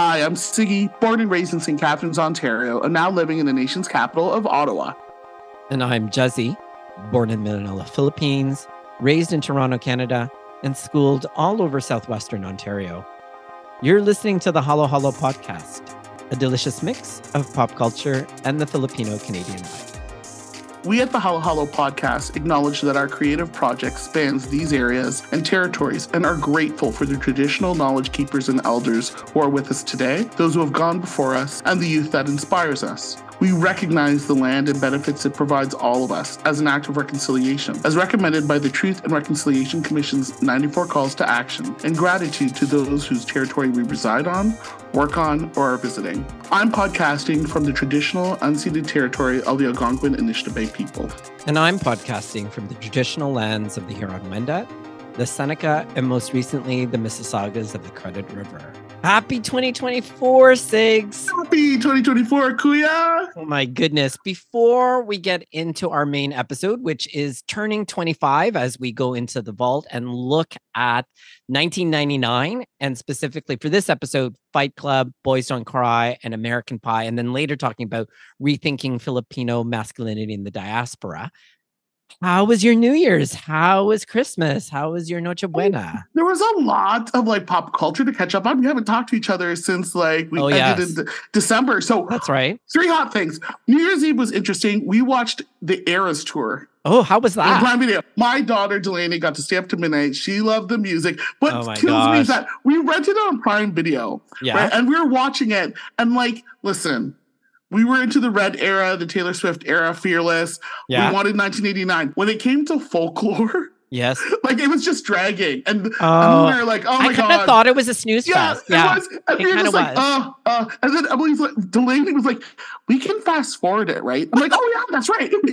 Hi, I'm Sigi, born and raised in St. Catharines, Ontario, and now living in the nation's capital of Ottawa. And I'm Jezzie, born in Manila, Philippines, raised in Toronto, Canada, and schooled all over southwestern Ontario. You're listening to the Halo Halo podcast, a delicious mix of pop culture and the Filipino Canadian life. We at the Halo Halo podcast acknowledge that our creative project spans these areas and territories and are grateful for the traditional knowledge keepers and elders who are with us today, those who have gone before us, and the youth that inspires us. We recognize the land and benefits it provides all of us as an act of reconciliation, as recommended by the Truth and Reconciliation Commission's 94 calls to action, and gratitude to those whose territory we reside on, work on, or are visiting. I'm podcasting from the traditional unceded territory of the Algonquin and Anishinaabe people. And I'm podcasting from the traditional lands of the Huron-Wendat, the Seneca, and most recently, the Mississaugas of the Credit River. Happy 2024, Sigs. Happy 2024, Kuya. Oh my goodness. Before we get into our main episode, which is turning 25 as we go into the vault and look at 1999, and specifically for this episode, Fight Club, Boys Don't Cry, and American Pie, and then later talking about rethinking Filipino masculinity in the diaspora. How was your New Year's? How was Christmas? How was your Noche Buena? There was a lot of like pop culture to catch up on. We haven't talked to each other since like we Oh, ended yes. in de- December. So That's right. three hot things. New Year's Eve was interesting. We watched the Eras tour Oh, how was that? Prime Video. My daughter Delaney got to stay up to midnight. She loved the music. What Oh kills me is that we rented it on Prime Video, Yeah. right? And we were watching it, and like, listen. We were into the red era, the Taylor Swift era, Fearless. Yeah. We wanted 1989. When it came to folklore, Yes. like it was just dragging. And, and Oh, we were like, oh my I kind God. of thought it was a snooze yeah, fest. it Yeah. was. And it we were kinda like, was. uh, uh. And then Emily's like, Delaney was like, we can fast forward it, right? I'm like, oh yeah, that's right. we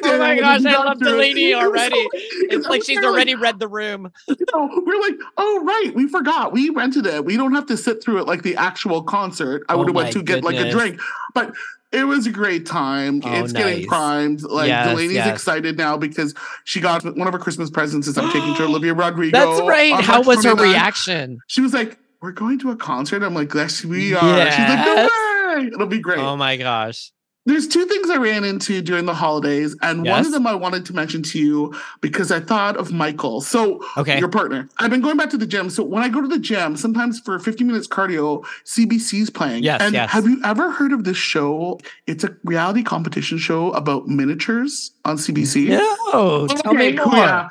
did. Oh my gosh, I love it. Delaney It already. so- It's like she's we already read the room. you know, we're like, oh right, we forgot. We rented it. We don't have to sit through it like the actual concert. I Oh would have went to get like a drink, but it was a great time. Oh, it's nice. getting primed. Like Yes, Delaney's yes. excited now because she got one of her Christmas presents is I'm taking to Olivia Rodrigo. That's right. How was her reaction? She was like, "We're going to a concert." I'm like, "Yes, we are." She's like, "No Yes. way! It'll be great." Oh my gosh. There's two things I ran into during the holidays, and one of them I wanted to mention to you because I thought of Michael. So, Okay. your partner. I've been going back to the gym. So when I go to the gym, sometimes for 15 minutes cardio, CBC's playing. Yes, And yes. have you ever heard of this show? It's a reality competition show about miniatures on CBC. No, tell me Okay, more. yeah.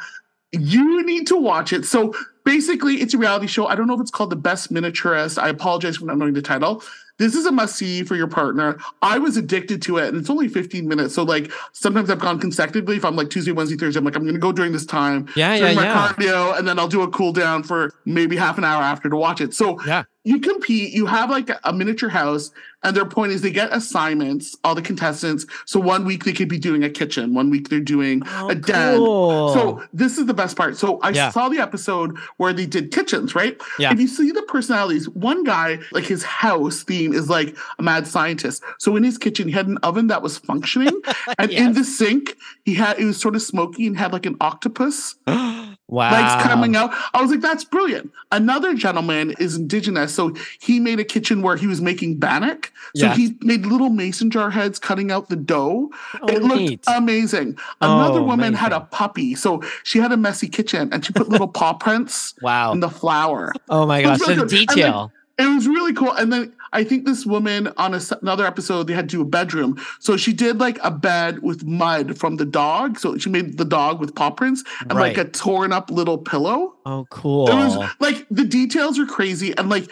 You need to watch it. So basically, it's a reality show. I don't know if it's called The Best Miniaturist. I apologize for not knowing the title. This is a must see for your partner. I was addicted to it, and it's only 15 minutes. So, like, sometimes I've gone consecutively. If I'm like Tuesday, Wednesday, Thursday, I'm like, I'm going to go during this time, Yeah, yeah, my yeah. cardio, and then I'll do a cool down for maybe half an hour after to watch it. So, Yeah. you compete, you have like a miniature house, and their point is they get assignments, all the contestants. So, one week they could be doing a kitchen, one week they're doing Oh, a den. cool. So this is the best part. So I Yeah. saw the episode where they did kitchens, right? Yeah. And you see the personalities. One guy, like his house theme is like a mad scientist. So in his kitchen, he had an oven that was functioning, and in the sink, he had it was sort of smoky and had like an octopus wow. legs coming out. I was like, that's brilliant. Another gentleman is indigenous, so he made a kitchen where he was making bannock. So Yes. he made little mason jar heads cutting out the dough. Oh, it looked neat. amazing. Another Oh, woman had a puppy, so she had a messy kitchen and she put little paw prints Wow. in the flour. Oh my gosh. really The good. And then- detail. It was really cool. And then I think this woman on a another episode, they had to do a bedroom. So she did like a bed with mud from the dog. So she made the dog with paw prints and like a torn up little pillow. Oh, cool. It was like the details are crazy and like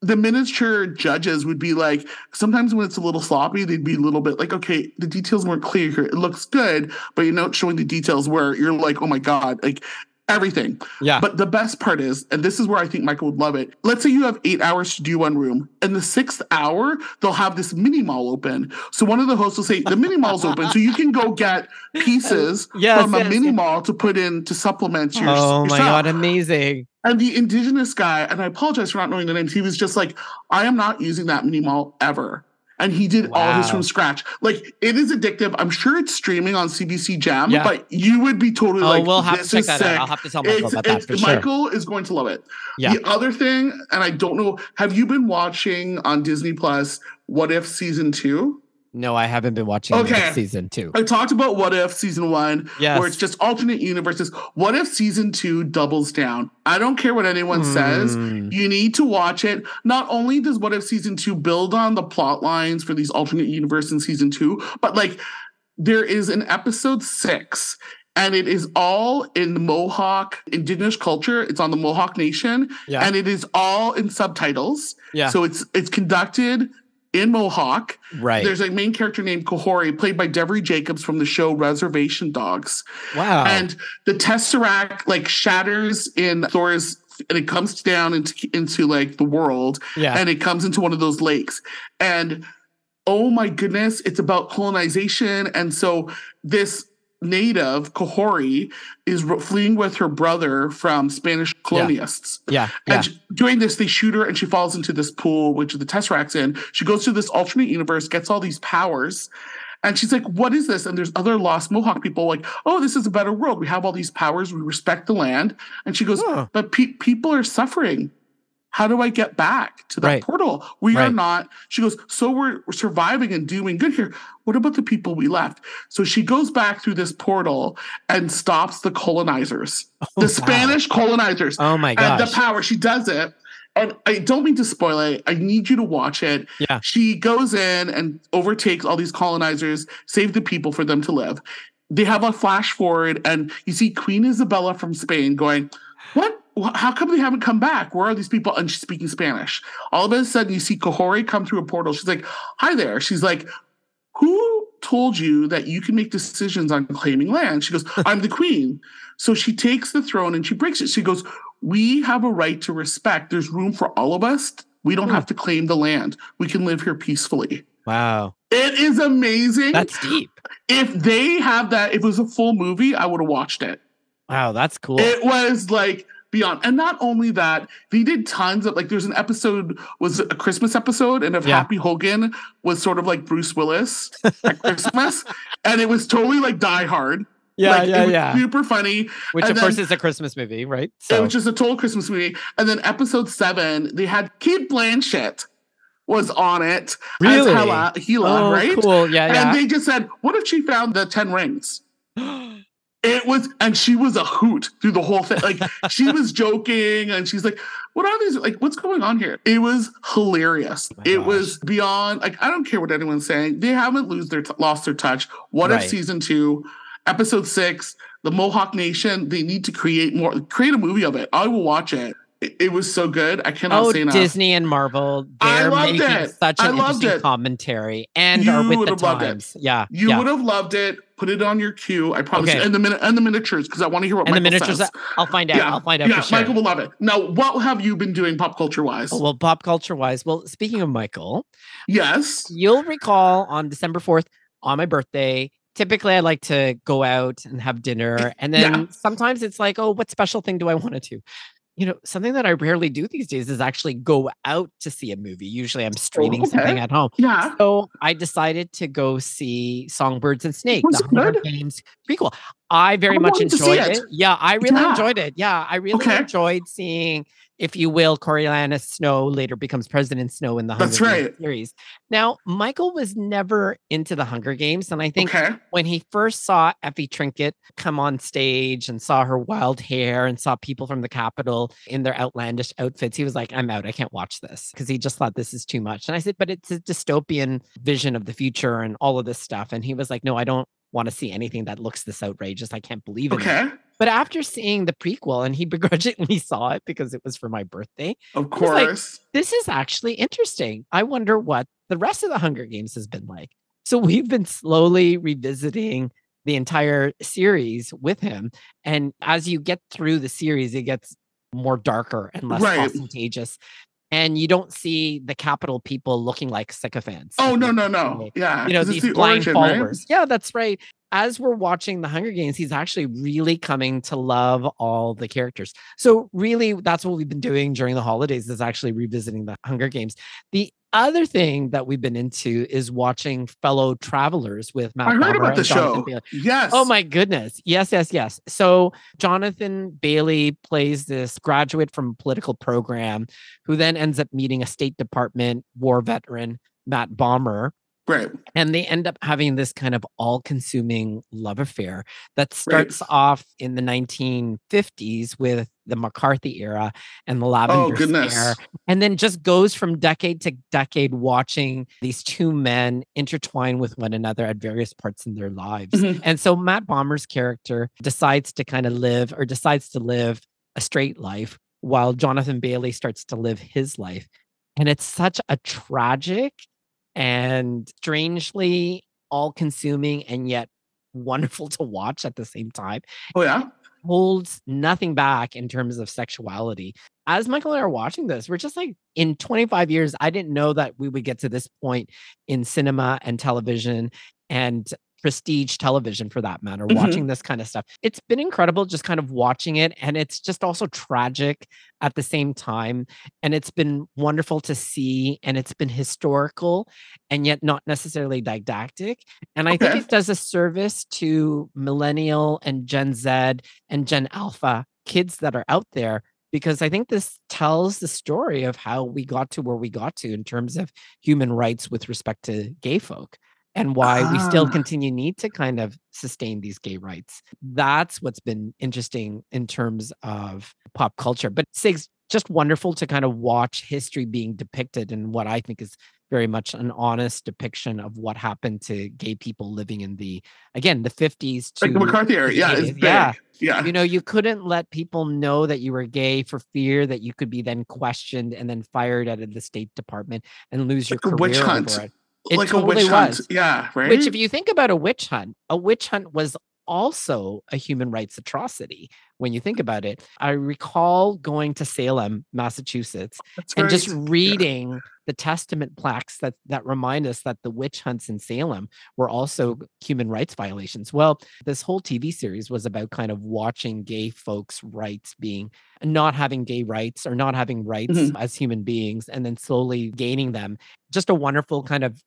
the miniature judges would be like sometimes when it's a little sloppy they'd be a little bit like okay the details weren't clear here it looks good but you're not showing the details where you're like oh my god like everything yeah. but the best part is and this is where i think michael would love it let's say you have eight hours to do one room and the sixth hour they'll have this mini mall open so one of the hosts will say the mini mall's open so you can go get pieces Yes, from a mini yes. mall to put in to supplement your oh my god, amazing. And the indigenous guy, and I apologize for not knowing the names, he was just like, I am not using that mini mall ever. And he did all this from scratch. Like it is addictive. I'm sure it's streaming on CBC Gem, Yeah. but you would be totally Oh, like, we'll have to this check is that sick. out. I'll have to tell Michael It's, about that for sure. Michael is going to love it. Yeah. The other thing, and I don't know, have you been watching on Disney Plus What If season two? No, I haven't been watching Okay. season two. I talked about What If season one, Yes. where it's just alternate universes. What if season two doubles down? I don't care what anyone says. Mm. You need to watch it. Not only does What If season two build on the plot lines for these alternate universe in season two, but like there is an episode six. And it is all in Mohawk indigenous culture. It's on the Mohawk Nation, Yeah. and it is all in subtitles. Yeah. So it's it's conducted in Mohawk. right. There's a main character named Kahhori, played by Devery Jacobs from the show Reservation Dogs. wow. And the Tesseract like shatters in Thor's and it comes down into into like the world yeah. and it comes into one of those lakes. And oh my goodness, it's about colonization. And so this native, Kahhori, is fleeing with her brother from Spanish colonialists. yeah. Yeah. And she- during this, they shoot her and she falls into this pool, which the Tesseract's in. She goes to this alternate universe, gets all these powers. And she's like, What is this? And there's other lost Mohawk people like, Oh, this is a better world. We have all these powers. We respect the land. And she goes, Huh. But pe- people are suffering. How do I get back to that Right. portal? We are not. She goes, So we're, we're surviving and doing good here. What about the people we left? So she goes back through this portal and stops the colonizers, Oh, the wow. Spanish colonizers Oh my and gosh. the power. She does it. And I don't mean to spoil it. I need you to watch it. Yeah. She goes in and overtakes all these colonizers, save the people for them to live. They have a flash forward, and you see Queen Isabella from Spain going, What? How come they haven't come back? Where are these people? And she's speaking Spanish. All of a sudden, you see Kahhori come through a portal. She's like, Hi there. She's like, Who told you that you can make decisions on claiming land? She goes, I'm the queen. So she takes the throne and she breaks it. She goes, We have a right to respect. There's room for all of us. We don't Hmm. have to claim the land. We can live here peacefully. wow. It is amazing. That's deep. if they have that, if it was a full movie, I would have watched it. Wow. That's cool. It was like beyond. And not only that, they did tons of like there's an episode was a Christmas episode, and if Yeah. Happy Hogan was sort of like Bruce Willis at Christmas, and it was totally like Die Hard. yeah. like, yeah. it was Yeah. Super funny. Which, and of course, is a Christmas movie, right? It So, was just a total Christmas movie. And then episode seven, they had Cate Blanchett was on it Really? Hela, Hela oh, right? cool. Yeah. And Yeah. they just said, "What if she found the ten rings?" It was, and she was a hoot through the whole thing. Like she was joking, and she's like, "What are these? Like, what's going on here?" It was hilarious. Oh it gosh. was beyond. Like, I don't care what anyone's saying. They haven't lose their t- lost their touch. What Right. if season two, episode six, the Mohawk Nation? They need to create more. Create a movie of it. I will watch it. It, was so good. I cannot Oh, say enough. Disney and Marvel. They're loved making it. such I an loved interesting it. commentary and You are with the it. times. Yeah. You yeah. would have loved it. Put it on your queue. I promise. Okay. you. And the min- and the miniatures because I want to hear what and the Michael miniatures, says. I'll find out. I'll find out yeah, for sure. Michael will love it. Now, what have you been doing pop culture wise? Oh, well, pop culture wise, well, speaking of Michael, yes. you'll recall on December 4th, on my birthday, typically I like to go out and have dinner. And then Yeah. sometimes it's like, oh, what special thing do I want to do? You know, something that I rarely do these days is actually go out to see a movie. Usually I'm oh, streaming something okay. at home. Yeah. So I decided to go see Songbirds and Snakes, the Hunger good? Games prequel. I very I much enjoyed it. it. Yeah, I really Yeah. enjoyed it. Yeah, I really Okay. enjoyed seeing, if you will, Coriolanus Snow later becomes President Snow in the Hunger That's Games right. series. Now, Michael was never into the Hunger Games, and I think Okay. when he first saw Effie Trinket come on stage and saw her wild hair and saw people from the Capitol in their outlandish outfits, he was like, I'm out. I can't watch this because he just thought this is too much. And I said, but it's a dystopian vision of the future and all of this stuff. And he was like, no, I don't want to see anything that looks this outrageous. I can't believe it. Okay. But after seeing the prequel, and he begrudgingly saw it because it was for my birthday, Of was like- course. this is actually interesting. I wonder what the rest of the Hunger Games has been like. So we've been slowly revisiting the entire series with him. And as you get through the series, it gets more darker and less Right. ostentatious. And you don't see the capital people looking like sycophants. oh no no no. Yeah. You know, these the blind origin, right? followers. Yeah, that's right. As we're watching the Hunger Games, he's actually really coming to love all the characters. So really, that's what we've been doing during the holidays is actually revisiting the Hunger Games. The other thing that we've been into is watching fellow travelers with Matt. I heard about the show. Bailey. Yes. Oh my goodness. Yes, yes, yes. So Jonathan Bailey plays this graduate from a political program who then ends up meeting a State Department war veteran, Matt Bomer. Right. And they end up having this kind of all consuming love affair that Right. starts off in the 1950s with the McCarthy era and the Oh Lavender goodness. Scare and then just goes from decade to decade watching these two men intertwine with one another at various parts in their lives. Mhm. And so Matt Bomer's character decides to kind of live or decides to live a straight life while Jonathan Bailey starts to live his life. And it's such a tragic and strangely all consuming and yet wonderful to watch at the same time Oh yeah. holds nothing back in terms of sexuality. As Michael and I are watching this, we're just like, in 25 years, I didn't know that we would get to this point in cinema and television and prestige television for that matter, Mhm. watching this kind of stuff. It's been incredible just kind of watching it. And it's just also tragic at the same time. And it's been wonderful to see. And it's been historical and yet not necessarily didactic. And I think it does a service to millennial and Gen Z and Gen Alpha kids that are out there because I think this tells the story of how we got to where we got to in terms of human rights with respect to gay folk and why we still Ah. continue need to kind of sustain these gay rights. That's what's been interesting in terms of pop culture. But Sigs, just wonderful to kind of watch history being depicted in what I think is very much an honest depiction of what happened to gay people living in the again the 50s to Like the McCarthy era. Yeah, it's 80s. big. Yeah. Yeah. you know you couldn't let people know that you were gay for fear that you could be then questioned and then fired out of the state department and lose your Like witch career hunt. It. Like a totally witch hunt. was. Yeah, right. Which, if you think about a witch hunt, a witch hunt was also a human rights atrocity when you think about it. I recall going to Salem, Massachusetts, That's and just reading the testament plaques that that remind us that the witch hunts in Salem were also human rights violations. Well, this whole TV series was about kind of watching gay folks' rights being not having gay rights or not having rights Mhm. as human beings and then slowly gaining them. Just a wonderful kind of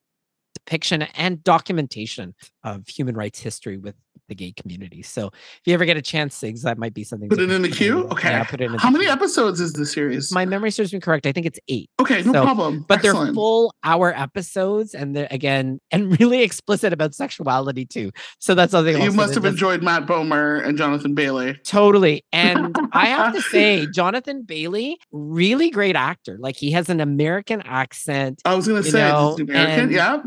depiction and documentation of human rights history with the gay community. So if you ever get a chance, Sigs, that might be something. Put it in the queue? Okay. Yeah, put it in. How many queue. episodes is the series? My memory serves me correct. I think it's eight okay, no so- problem. but they're full hour episodes and they're again and really explicit about sexuality too so that's something You must have enjoyed Matt Bomer and Jonathan Bailey. totally and i have to say jonathan bailey really great actor like he has an american accent I was gonna say know, American. yeah.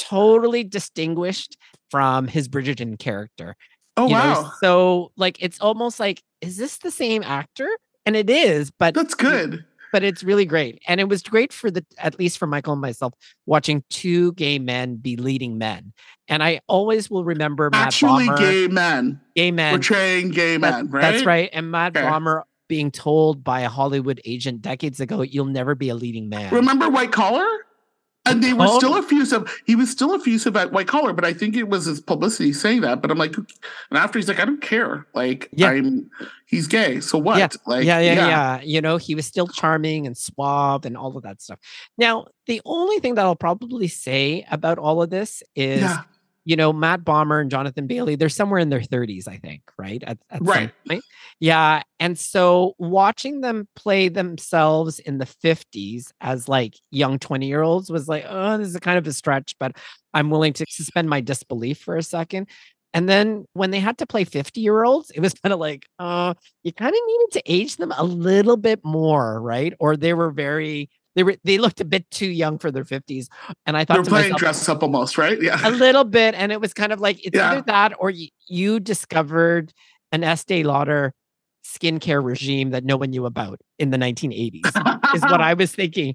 Totally distinguished from his bridgerton character Oh you know? wow. so like it's almost like is this the same actor and it is but That's good. but it's really great. And it was great for the at least for Michael and myself watching two gay men be leading men. And I always will remember Matt Actually Bomer, gay men. gay men. Portraying gay That- men, right? That's right. And Matt Okay. Bomer being told by a Hollywood agent decades ago, you'll never be a leading man. Remember White Collar? And they were Oh. still effusive. He was still effusive at White Collar, but I think it was his publicity saying that. But I'm like, and after he's like, I don't care. Like, Yeah. I'm, he's gay. So what? Yeah. Like, yeah, yeah, yeah, You know, he was still charming and suave and all of that stuff. Now, the only thing that I'll probably say about all of this is Yeah. You know, Matt Bomer and Jonathan Bailey, they're somewhere in their 30s, I think, right? At, at Right. point. Yeah. And so watching them play themselves in the 50s as like young 20 year olds was like, oh, this is kind of a stretch, but I'm willing to suspend my disbelief for a second. And then when they had to play 50 year olds, it was kind of like, uh, you kind of needed to age them a little bit more, right? Or they were very, they were, they looked a bit too young for their 50s. And I thought They're playing myself, dress up almost, right? Yeah. a little bit and it was kind of like it's Yeah. either that or you, you discovered an Estee Lauder skincare regime that no one knew about in the 1980s is what I was thinking.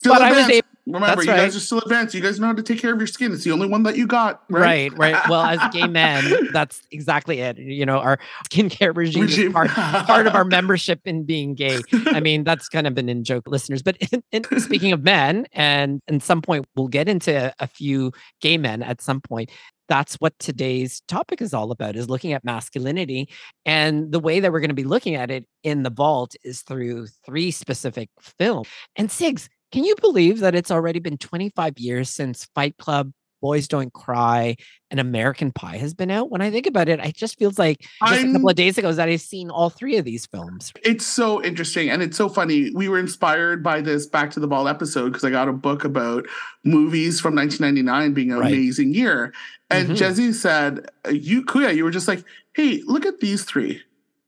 Still but I was able Remember, That's you right. guys are still advanced. You guys know how to take care of your skin. It's the only one that you got. Right. right, right. Well, as gay men, that's exactly it. You know, our skincare regime, Regime. is part, part of our membership in being gay. I mean, that's kind of been in joke, listeners. But in, in- speaking of men, and at some point we'll get into a few gay men at some point. that's what today's topic is all about is looking at masculinity and the way that we're going to be looking at it in the vault is through three specific films and sigs can you believe that it's already been 25 years since fight club Boys Don't Cry and American Pie has been out. When I think about it, it just feels like just I'm, a couple of days ago that I've seen all three of these films. It's so interesting and it's so funny. We were inspired by this Back to the Vault episode because I got a book about movies from 1999 being an right. amazing year. And mm-hmm. Jezzie said, "You, Kuya, you were just like, hey, look at these three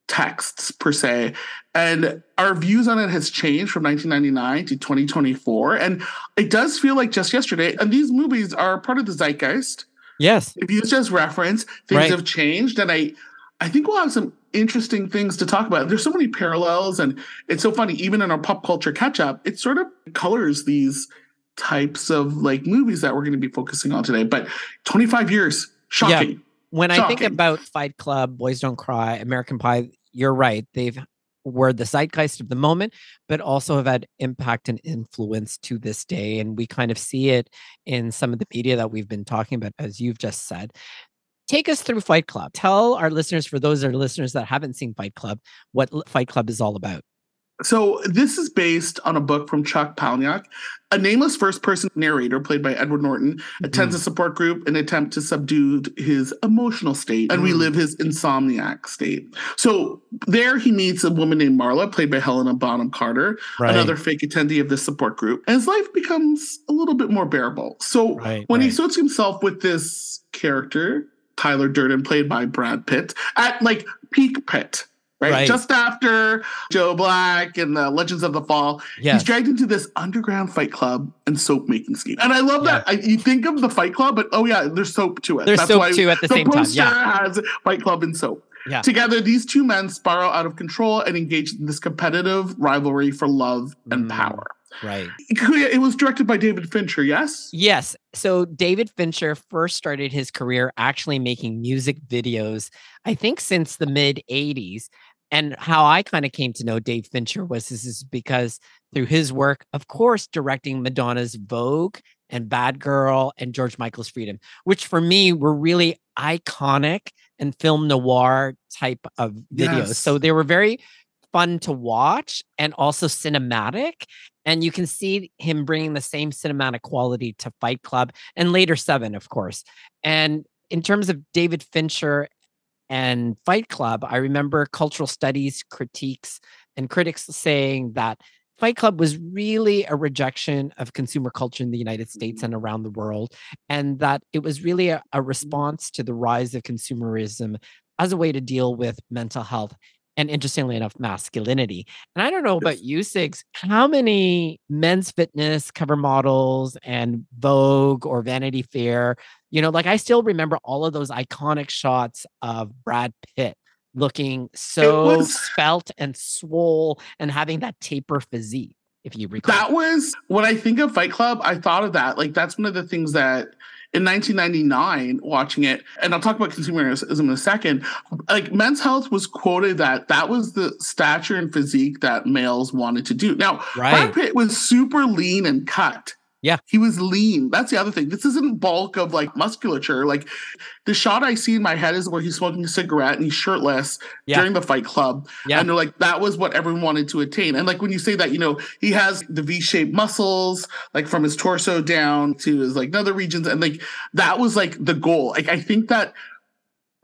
texts per se. And our views on it has changed from 1999 to 2024 and it does feel like just yesterday and these movies are part of the zeitgeist. Yes. If you just reference things right. have changed and i i think we'll have some interesting things to talk about. There's so many parallels and it's so funny even in our pop culture catch up it sort of colors these types of like movies that we're going to be focusing on today. But 25 years shocking. yeah when I think about Fight Club, Boys Don't Cry, American Pie, you're right. They've were the zeitgeist of the moment, but also have had impact and influence to this day. And we kind of see it in some of the media that we've been talking about, as you've just said. Take us through Fight Club. Tell our listeners, for those our listeners that haven't seen Fight Club, what Fight Club is all about. So this is based on a book from Chuck Palahniuk. A nameless first-person narrator, played by Edward Norton, mm-hmm. attends a support group in attempt to subdue his emotional state and mm. relive his insomniac state. So there he meets a woman named Marla, played by Helena Bonham Carter, right. another fake attendee of this support group, and his life becomes a little bit more bearable. So right, when right. he associates himself with this character, Tyler Durden, played by Brad Pitt, at like peak Pitt Right? right? Just after Joe Black and the Legends of the Fall, yes. he's dragged into this underground fight club and soap making scheme. And I love yeah. that. I, you think of the Fight Club, but oh yeah, there's soap to it. There's That's soap too at the, the same time. Yeah, has Fight Club and soap. Yeah. Together, these two men spiral out of control and engage in this competitive rivalry for love and mm. power. Right. It was directed by David Fincher, yes? Yes. So David Fincher first started his career actually making music videos, I think since the mid 80s. And how I kind of came to know Dave Fincher was this is because through his work, of course, directing Madonna's Vogue and Bad Girl and George Michael's Freedom, which for me were really iconic and film noir type of videos. Yes. So they were very fun to watch and also cinematic. And you can see him bringing the same cinematic quality to Fight Club and later Seven, of course. And in terms of David Fincher and Fight Club, I remember cultural studies critiques and critics saying that Fight Club was really a rejection of consumer culture in the United States mm-hmm. and around the world, and that it was really a, a mm-hmm. response to the rise of consumerism as a way to deal with mental health and interestingly enough, masculinity. And I don't know about you, Sigs, how many men's fitness cover models and Vogue or Vanity Fair, you know, like I still remember all of those iconic shots of Brad Pitt looking so was, spelt and swole and having that taper physique, if you recall. That was when I think of Fight Club, I thought of that. Like that's one of the things that in 1999 watching it and i'll talk about consumerism in a second like men's health was quoted that that was the stature and physique that males wanted to do now right. brad pitt was super lean and cut yeah. He was lean. That's the other thing. This isn't bulk of like musculature. Like the shot I see in my head is where he's smoking a cigarette and he's shirtless yeah. during the fight club. Yeah. And they're like, that was what everyone wanted to attain. And like when you say that, you know, he has the V shaped muscles, like from his torso down to his like other regions. And like that was like the goal. Like I think that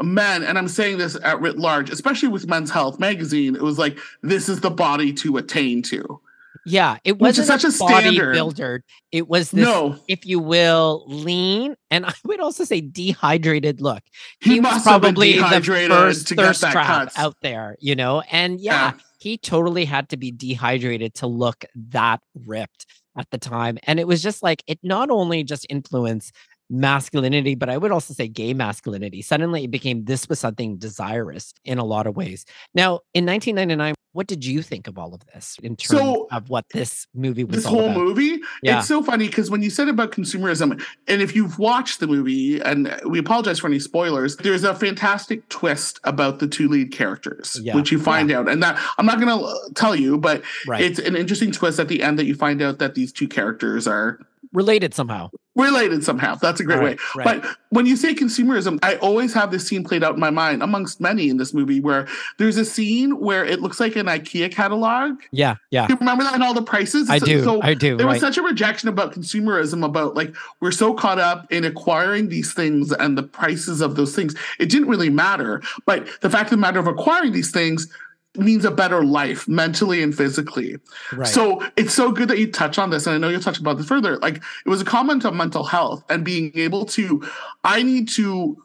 men, and I'm saying this at writ large, especially with Men's Health magazine, it was like, this is the body to attain to. Yeah, it wasn't such a, bodybuilder. It was this, no. if you will, lean and I would also say dehydrated look. He, he was probably the first thirst trap cuts. out there, you know. And yeah, yeah, he totally had to be dehydrated to look that ripped at the time. And it was just like it not only just influenced masculinity, but I would also say gay masculinity. Suddenly it became this was something desirous in a lot of ways. Now, in 1999, what did you think of all of this in terms so, of what this movie was? This whole about? movie, yeah. it's so funny because when you said about consumerism, and if you've watched the movie, and we apologize for any spoilers, there's a fantastic twist about the two lead characters, yeah. which you find yeah. out, and that I'm not going to uh, tell you, but right. it's an interesting twist at the end that you find out that these two characters are related somehow. Related somehow. That's a great Right, way. right. But when you say consumerism, I always have this scene played out in my mind, amongst many in this movie, where there's a scene where it looks like an IKEA catalog. Yeah, yeah. You remember that and all the prices? I So- do. So I do. there was such a rejection about consumerism, about like we're so caught up in acquiring these things and the prices of those things. It didn't really matter. But the fact of the matter of acquiring these things means a better life mentally and physically. right. So it's so good that you touch on this, and I know you'll touch about this further. Like it was a comment on mental health and being able to, I need to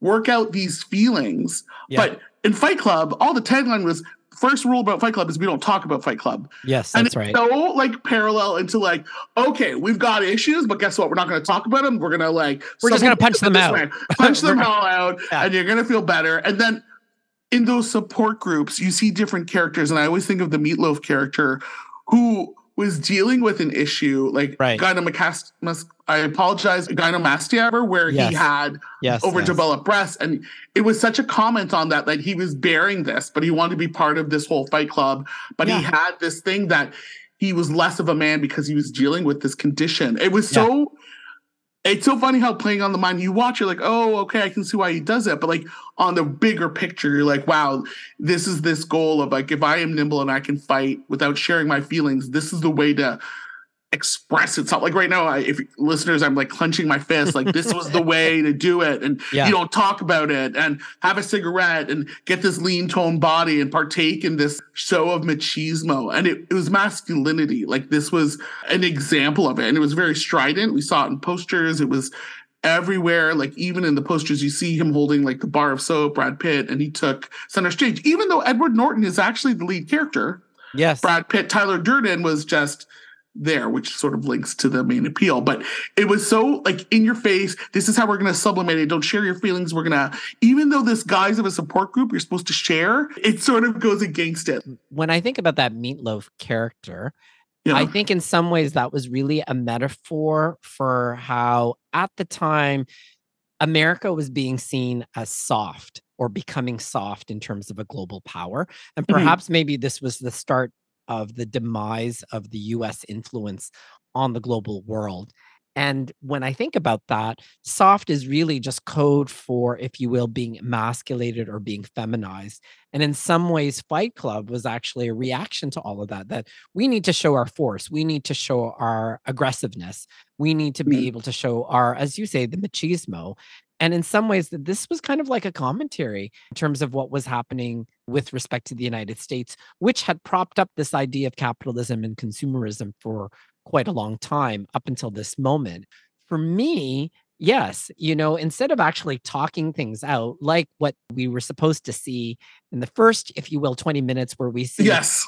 work out these feelings. Yeah. But in Fight Club, all the tagline was first rule about Fight Club is we don't talk about Fight Club. yes, and that's right. so like parallel into like, okay, we've got issues, but guess what? We're not going to talk about them. We're going to like, We're just gonna punch them out. way. punch them all out, Yeah. and you're going to feel better. And then in those support groups, you see different characters, and I always think of the Meatloaf character who was dealing with an issue like Right. gynecomastia. I apologize, gynecomastia, where Yes. he had yes. yes. overdeveloped breasts, and it was such a comment on that. Like he was bearing this, but he wanted to be part of this whole Fight Club. But he had this thing that he was less of a man because he was dealing with this condition. It was so. It's so funny how playing on the mind you watch, you're like, oh, okay, I can see why he does it. But like on the bigger picture, you're like, wow, this is this goal of like, if I am nimble and I can fight without sharing my feelings, this is the way to express itself. Like right now, I, if listeners, I'm like clenching my fist, like this was the way to do it. And Yeah. you don't talk about it and have a cigarette and get this lean toned body and partake in this show of machismo. And it, it was masculinity. Like this was an example of it. And it was very strident. We saw it in posters. It was everywhere. Like even in the posters, you see him holding like the bar of soap, Brad Pitt, and he took center stage, even though Edward Norton is actually the lead character. Yes. Brad Pitt, Tyler Durden was just there, which sort of links to the main appeal. But it was so like in your face. This is how we're going to sublimate it. Don't share your feelings. We're going to, even though this guise of a support group you're supposed to share, it sort of goes against it. when I think about that meatloaf character, know? I think in some ways that was really a metaphor for how at the time America was being seen as soft or becoming soft in terms of a global power. And Mhm. perhaps maybe this was the start of the demise of the US influence on the global world. And when I think about that, soft is really just code for, if you will, being emasculated or being feminized. And in some ways, Fight Club was actually a reaction to all of that, that we need to show our force. We need to show our aggressiveness. We need to be Mhm. able to show our, as you say, the machismo. And in some ways, that this was kind of like a commentary in terms of what was happening with respect to the United States, which had propped up this idea of capitalism and consumerism for quite a long time up until this moment. For me, yes, you know, instead of actually talking things out, like what we were supposed to see in the first, if you will, 20 minutes where we see yes.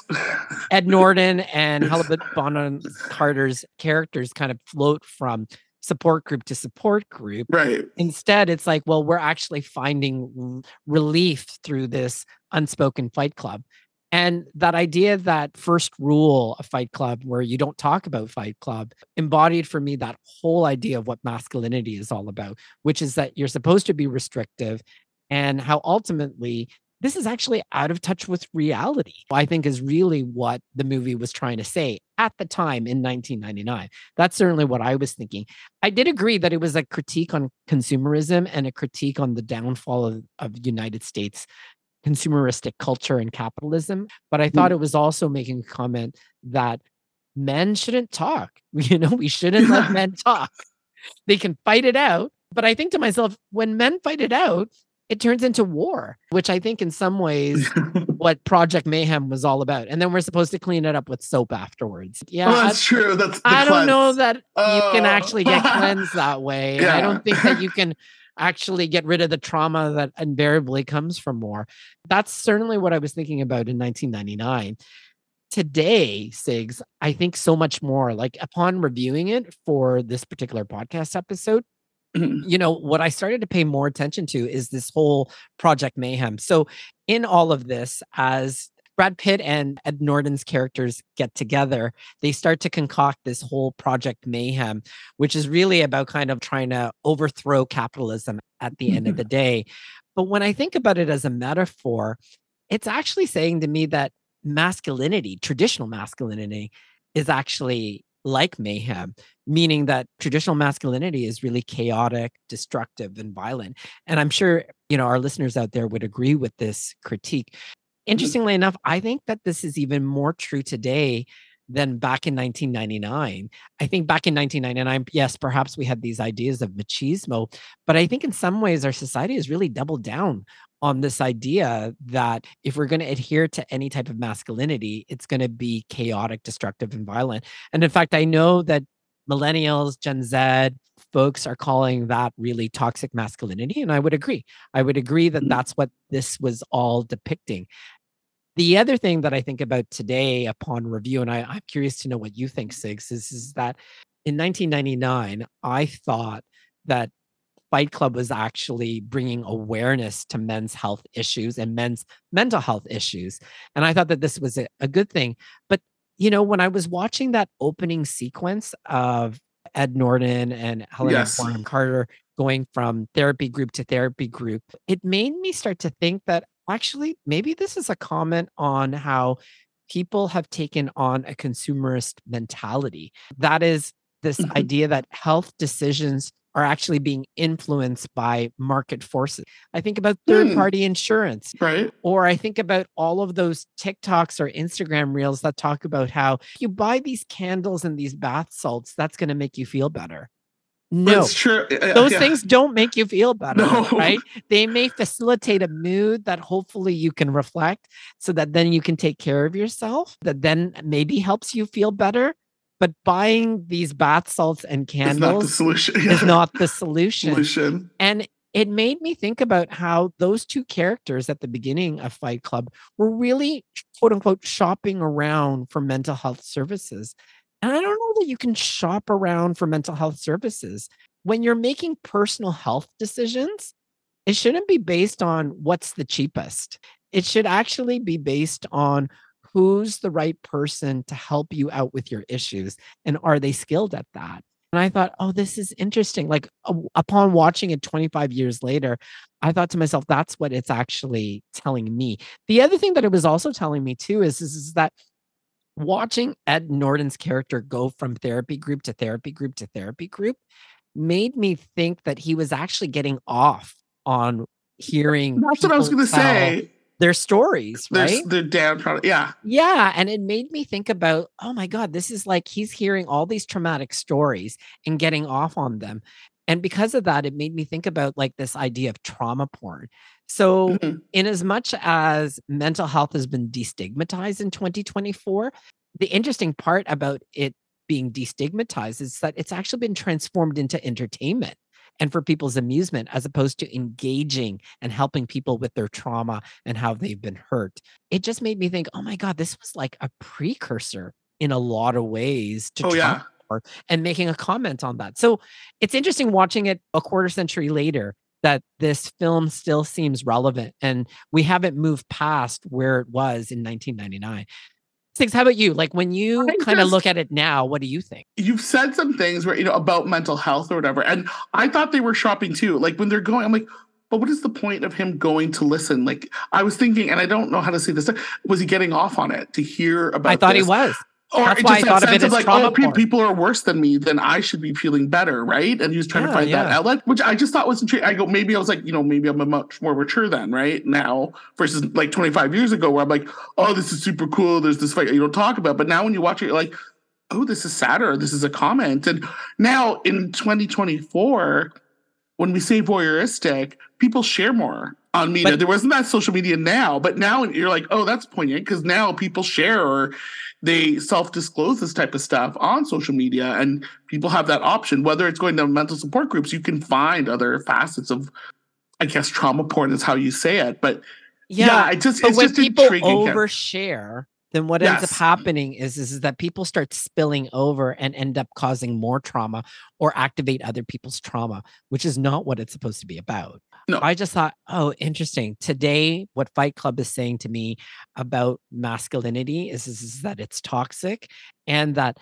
Ed Norton and Helena Bonham Carter's characters kind of float from support group to support group. right. Instead, it's like, well, we're actually finding relief through this unspoken fight club. And that idea that first rule of Fight Club, where you don't talk about Fight Club, embodied for me that whole idea of what masculinity is all about, which is that you're supposed to be restrictive and how ultimately this is actually out of touch with reality. I think is really what the movie was trying to say at the time in 1999. That's certainly what I was thinking. I did agree that it was a critique on consumerism and a critique on the downfall of, of United States consumeristic culture and capitalism. But I hmm. thought it was also making a comment that men shouldn't talk. You know, we shouldn't let men talk. They can fight it out. But I think to myself, when men fight it out, it turns into war, which I think in some ways what Project Mayhem was all about. And then we're supposed to clean it up with soap afterwards. Yeah. oh, I- that's true. That's I don't know cleanse. that you can Oh. actually get oh. cleansed that way. And I don't think that you can actually get rid of the trauma that invariably comes from war. That's certainly what I was thinking about in 1999. Today, Sigs, I think so much more. Like upon reviewing it for this particular podcast episode. you know, what I started to pay more attention to is this whole Project Mayhem. So, in all of this, as Brad Pitt and Ed Norton's characters get together, they start to concoct this whole Project Mayhem, which is really about kind of trying to overthrow capitalism at the end of mm-hmm. the day. But when I think about it as a metaphor, it's actually saying to me that masculinity, traditional masculinity, is actually like mayhem, meaning that traditional masculinity is really chaotic, destructive, and violent. And I'm sure, you know, our listeners out there would agree with this critique. Mm-hmm. Interestingly enough, I think that this is even more true today than back in 1999. I think back in 1999, yes, perhaps we had these ideas of machismo, but I think in some ways our society has really doubled down on this idea that if we're going to adhere to any type of masculinity, it's going to be chaotic, destructive, and violent. And in fact, I know that millennials, Gen Z folks are calling that really toxic masculinity. And I would agree. I would agree that mm-hmm. that's what this was all depicting. The other thing that I think about today upon review, and I, am curious to know what you think, Sigs, is, is that in 1999, I thought that Fight Club was actually bringing awareness to men's health issues and men's mental health issues. And I thought that this was a, a good thing. But, you know, when I was watching that opening sequence of Ed Norton and Helena yes. Bonham Carter going from therapy group to therapy group, it made me start to think that actually maybe this is a comment on how people have taken on a consumerist mentality. That is this mm-hmm. idea that health decisions are actually being influenced by market forces. I think about third hmm. party insurance. Right. Or I think about all of those TikToks or Instagram reels that talk about how you buy these candles and these bath salts, that's going to make you feel better. No, That's true. Those yeah. things don't make you feel better, no. right? They may facilitate a mood that hopefully you can reflect so that then you can take care of yourself, that then maybe helps you feel better but buying these bath salts and candles is not the solution. is not the solution. solution. And it made me think about how those two characters at the beginning of Fight Club were really, quote unquote, shopping around for mental health services. And I don't know that you can shop around for mental health services. When you're making personal health decisions, it shouldn't be based on what's the cheapest. It should actually be based on who's the right person to help you out with your issues and are they skilled at that? And i thought oh this is interesting. Like uh, upon watching it 25 years later i thought to myself that's what it's actually telling me. The other thing that it was also telling me too is, is, is that watching ed norton's character go from therapy group to therapy group to therapy group made me think that he was actually getting off on hearing that's what i was going to say their stories, right? Their dad, yeah. Yeah. And it made me think about, oh my God, this is like he's hearing all these traumatic stories and getting off on them. And because of that, it made me think about like this idea of trauma porn. So, mm-hmm. in as much as mental health has been destigmatized in 2024, the interesting part about it being destigmatized is that it's actually been transformed into entertainment and for people's amusement as opposed to engaging and helping people with their trauma and how they've been hurt. It just made me think, oh my God, this was like a precursor in a lot of ways to oh, yeah. and making a comment on that. So it's interesting watching it a quarter century later that this film still seems relevant and we haven't moved past where it was in 1999. Sigs, how about you? Like when you kind of look at it now, what do you think? You've said some things where, you know, about mental health or whatever. And I thought they were shopping too. Like when they're going, I'm like, but what is the point of him going to listen? Like I was thinking, and I don't know how to say this. Was he getting off on it to hear about? I thought this? he was. Or That's why I thought of it as like, trauma oh, people are worse than me, then I should be feeling better, right? And he was trying yeah, to find yeah. that outlet, which I just thought was intriguing. I go, maybe I was like, you know, maybe I'm a much more mature then, right? Now versus like 25 years ago, where I'm like, oh, this is super cool. There's this fight you don't talk about, but now when you watch it, you're like, oh, this is sadder. This is a comment. And now in 2024, when we say voyeuristic, people share more on media. But, there wasn't that social media now, but now you're like, oh, that's poignant because now people share or they self-disclose this type of stuff on social media, and people have that option. Whether it's going to mental support groups, you can find other facets of, I guess, trauma porn is how you say it. But yeah, yeah it just it's when just people overshare then what yes. ends up happening is, is, is that people start spilling over and end up causing more trauma or activate other people's trauma, which is not what it's supposed to be about. No. I just thought, oh, interesting. Today, what Fight Club is saying to me about masculinity is, is, is that it's toxic and that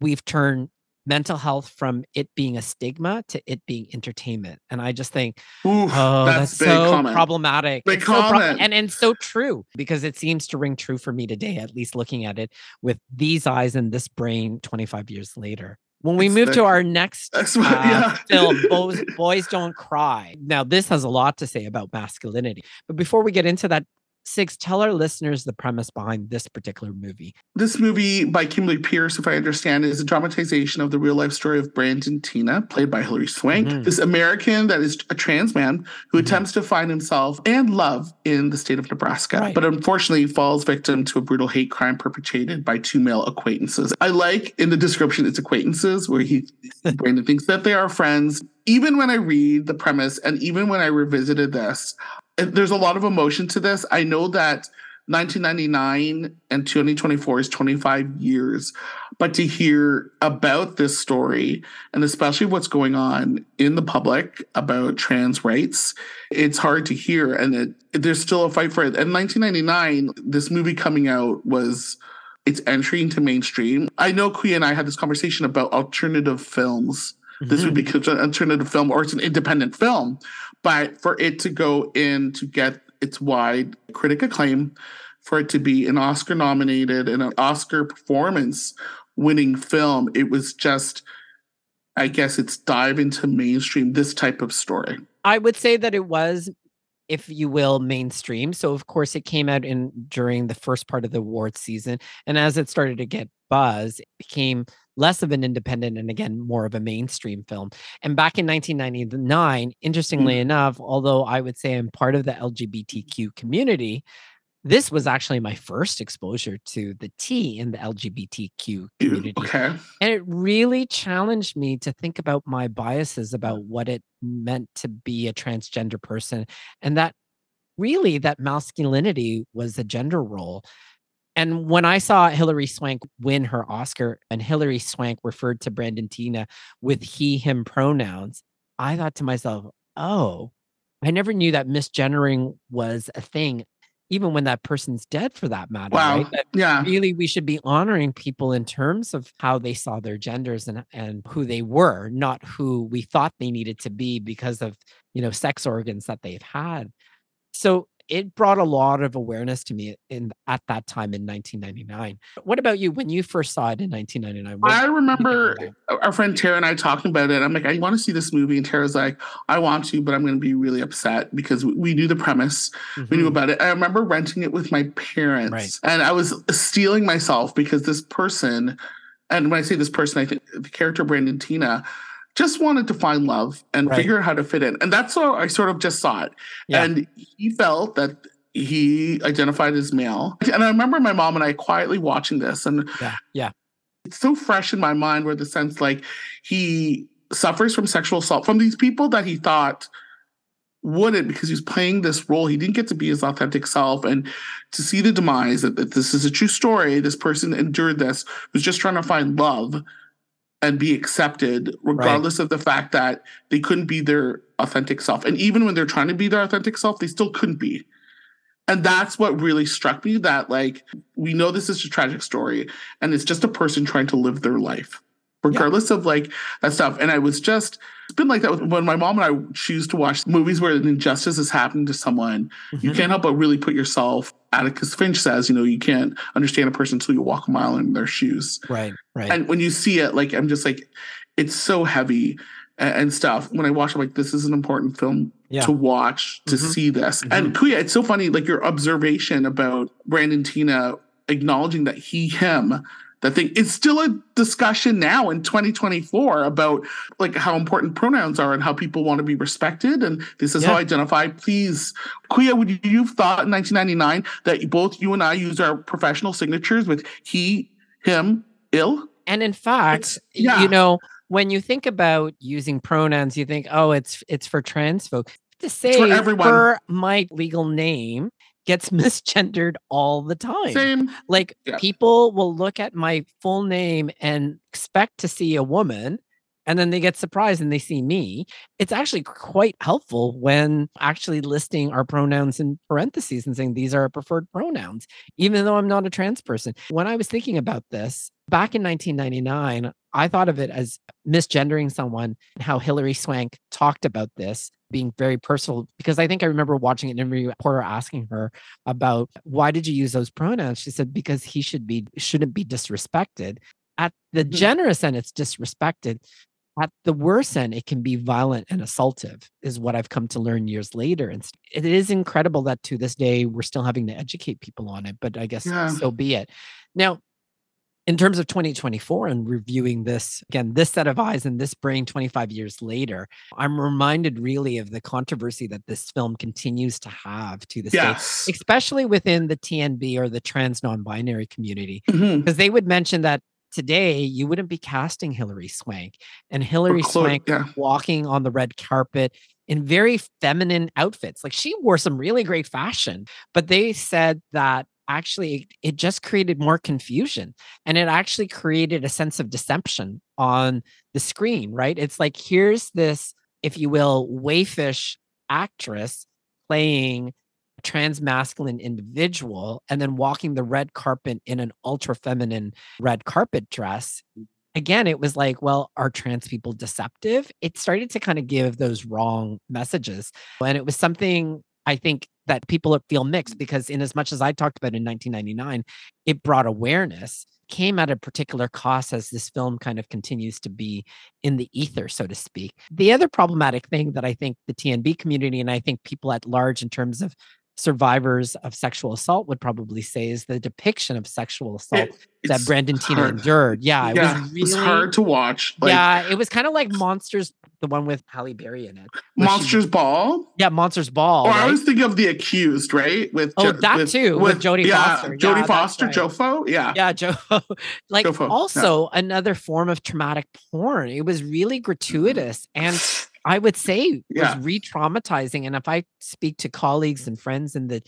we've turned mental health from it being a stigma to it being entertainment. And I just think, Oof, oh, that's, big so comment. problematic. Big so and, and so true because it seems to ring true for me today, at least looking at it with these eyes and this brain 25 years later. When we It's move the- to our next what, uh, yeah. film, Boys, Boys Don't Cry. Now, this has a lot to say about masculinity. But before we get into that, Sigs, tell our listeners the premise behind this particular movie. This movie by Kimberly Peirce, if I understand, is a dramatization of the real life story of Brandon Teena, played by Hilary Swank, Mhm. this American that is a trans man who Mhm. attempts to find himself and love in the state of Nebraska, Right. but unfortunately falls victim to a brutal hate crime perpetrated by two male acquaintances. I like in the description it's acquaintances, where he Brandon thinks that they are friends. Even when I read the premise and even when I revisited this, there's a lot of emotion to this. I know that 1999 and 2024 is 25 years, but to hear about this story and especially what's going on in the public about trans rights, it's hard to hear. And it, there's still a fight for it. In 1999, this movie coming out was its entry into mainstream. I know Kui and I had this conversation about alternative films this would be Mm-hmm. considered an alternative film or it's an independent film but for it to go in to get its wide critic acclaim for it to be an oscar nominated and an oscar performance winning film it was just i guess it's dive into mainstream this type of story I would say that it was, if you will, mainstream. So of course it came out in during the first part of the awards season. And as it started to get buzz, it became less of an independent and again more of a mainstream film. And back in 1999, interestingly mm. enough, although I would say I'm part of the LGBTQ community, this was actually my first exposure to the T in the LGBTQ community. okay And it really challenged me to think about my biases about mm. what it meant to be a transgender person and that really that masculinity was a gender role. And when I saw Hilary Swank win her Oscar and Hilary Swank referred to Brandon Teena with he, him pronouns, I thought to myself, oh, I never knew that misgendering was a thing, even when that person's dead for that matter. wow Right? That yeah really we should be honoring people in terms of how they saw their genders and and who they were not who we thought they needed to be because of you know sex organs that they've had so it brought a lot of awareness to me in at that time in 1999 what about you when you first saw it in 1999 What I did you think remember our friend Tara and I talking about it. I'm like, I want to see this movie. And Tara's like, I want to, but I'm going to be really upset because we- knew the premise. We knew Mhm. about it. I remember renting it with my parents. Right. And I was stealing myself because this person, and when I say this person, I think the character Brandon Teena just wanted to find love and Right. figure out how to fit in. And that's how I sort of just saw it. Yeah. And he felt that he identified as male. And I remember my mom and I quietly watching this and yeah yeah it's so fresh in my mind where the sense like he suffers from sexual assault from these people that he thought wouldn't because he was playing this role. He didn't get to be his authentic self. And to see the demise that, that this is a true story, this person endured this, was just trying to find love and be accepted, regardless of the fact that they couldn't be their authentic self. And even when they're trying to be their authentic self, they still couldn't be. And that's what really struck me that, like, we know this is a tragic story and it's just a person trying to live their life, regardless of like that stuff. And I was just, it's been like that when my mom and I choose to watch movies where an injustice has happened to someone. You Mhm. can't help but really put yourself, Atticus Finch says, you know, you can't understand a person until you walk a mile in their shoes. right right And when you see it, like, I'm just like, it's so heavy and, stuff. When I watch, I'm like, this is an important film Yeah. to watch to Mhm. see this. And Kuya, it's so funny, like your observation about Brandon Teena acknowledging that he, him, that thing it's still a discussion now in 2024 about like how important pronouns are and how people want to be respected and this is how I identify please Kuya would you have thought in 1999 that both you and I use our professional signatures with he him ill and in fact yeah. you know when you think about using pronouns you think oh it's it's for trans folks to say for everyone. for my legal name gets misgendered all the time same like Yeah. people will look at my full name and expect to see a woman and then they get surprised and they see me. It's actually quite helpful when actually listing our pronouns in parentheses and saying these are our preferred pronouns, even though I'm not a trans person. When I was thinking about this back in 1999, I thought of it as misgendering someone, how Hilary Swank talked about this being very personal because I think I remember watching an interview Porter asking her about why did you use those pronouns? She said because he should be shouldn't be disrespected. At the mm-hmm. generous end, it's disrespected. At the worst end, it can be violent and assaultive, is what I've come to learn years later. And it is incredible that to this day we're still having to educate people on it, but I guess yeah. so be it. Now, in terms of 2024 and reviewing this again this set of eyes and this brain 25 years later i'm reminded really of the controversy that this film continues to have to this yes. day especially within the tnb or the trans non-binary community because mm-hmm. they would mention that today you wouldn't be casting hilary swank and hilary swank yeah. walking on the red carpet in very feminine outfits like she wore some really great fashion but they said that actually it just created more confusion and it actually created a sense of deception on the screen right? It's like here's this if you will waifish actress playing a trans masculine individual and then walking the red carpet in an ultra feminine red carpet dress. Again it was like well are trans people deceptive? It started to kind of give those wrong messages and it was something I think that people feel mixed mm. because in as much as I talked about in 1999, it brought awareness came at a particular cost as this film kind of continues to be in the ether, so to speak. The other problematic thing that I think the TNB community and I think people at large in terms of survivors of sexual assault would probably say is the depiction of sexual assault it, that Brandon Teena endured. Yeah, it yeah, was really, it was hard to watch. Like, yeah, it was kind of like Monsters the one with Halle Berry in it. Monsters she, Ball. Yeah, Monsters Ball. Oh, or right? I was thinking of the accused, right? With oh, jo- that with, too with, with Jodie yeah, Foster. Jodie yeah, Foster, right. Jofo. Yeah, yeah, Joe. like Jofo, also yeah. another form of traumatic porn. It was really gratuitous and. I would say was re-traumatizing. And if I speak to colleagues and friends in the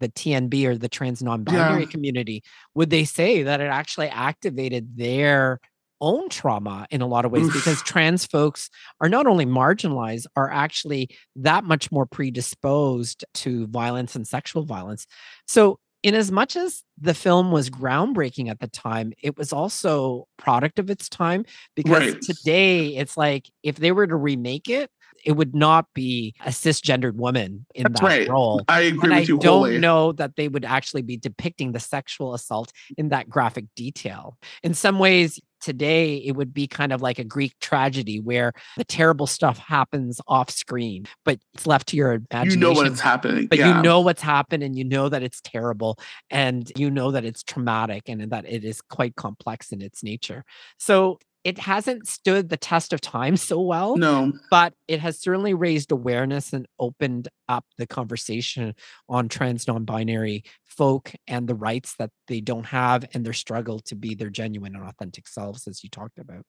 the TNB or the trans non-binary community, would they say that it actually activated their own trauma in a lot of ways Oof. because trans folks are not only marginalized are actually that much more predisposed to violence and sexual violence so in as much as the film was groundbreaking at the time it was also product of its time because right. today it's like if they were to remake it it would not be a cisgendered woman in That's that right. role. I agree and with I you. I don't wholly. know that they would actually be depicting the sexual assault in that graphic detail. In some ways, today it would be kind of like a Greek tragedy where the terrible stuff happens off screen, but it's left to your imagination. You know what's happening. But yeah. you know what's happened and you know that it's terrible and you know that it's traumatic and that it is quite complex in its nature. So it hasn't stood the test of time so well. No. But it has certainly raised awareness and opened up the conversation on trans non binary folk and the rights that they don't have and their struggle to be their genuine and authentic selves, as you talked about.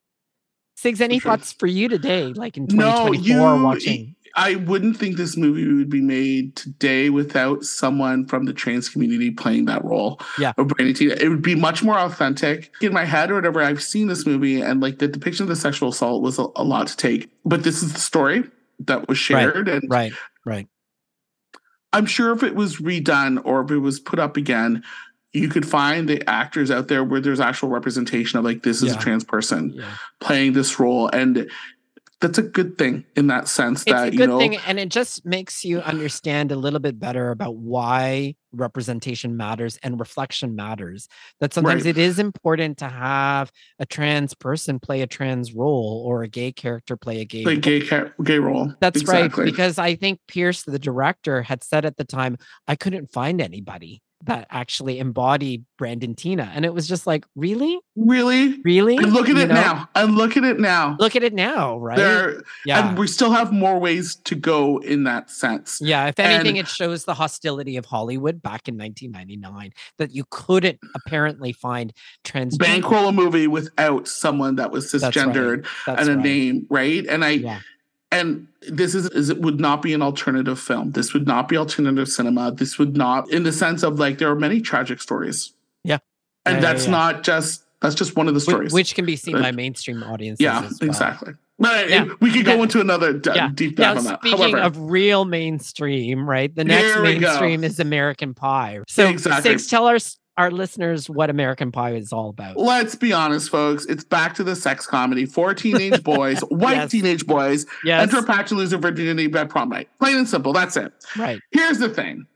Sigs, any thoughts for you today, like in 2024, no, you, watching? I wouldn't think this movie would be made today without someone from the trans community playing that role. Yeah. Or Brandy It would be much more authentic. In my head or whatever, I've seen this movie and like the depiction of the sexual assault was a, a lot to take. But this is the story that was shared. Right, and right, right. I'm sure if it was redone or if it was put up again, you could find the actors out there where there's actual representation of like this is yeah. a trans person yeah. playing this role and that's a good thing in that sense it's that a good you know thing and it just makes you understand a little bit better about why representation matters and reflection matters that sometimes right. it is important to have a trans person play a trans role or a gay character play a gay play gay gay role that's exactly. right because i think Peirce the director had said at the time i couldn't find anybody that actually embodied Brandon Teena. And it was just like, really? Really? Really? And look at you it know? now. And look at it now. Look at it now, right? There, yeah. And we still have more ways to go in that sense. Yeah. If anything, and, it shows the hostility of Hollywood back in 1999 that you couldn't apparently find trans bankroll a movie without someone that was cisgendered right. And a right. name, right? And I yeah and this is, is it would not be an alternative film. This would not be alternative cinema. This would not, in the sense of like there are many tragic stories. Yeah. And yeah, that's yeah, not just that's just one of the stories. which can be seen Uh, by mainstream audiences. yeah, well. exactly. But Yeah. we could go Yeah. into another d- Yeah. deep Now, dive on that. speaking However, of real mainstream, right? The next we go. mainstream is American Pie. So, Exactly. Sigs, tell our our listeners what American Pie is all about. let's be honest, folks. It's back to the sex comedy. for teenage boys, white Yes. teenage boys, Yes, enter a pact to lose their virginity by prom night. Plain and simple. That's it. right. Here's the thing.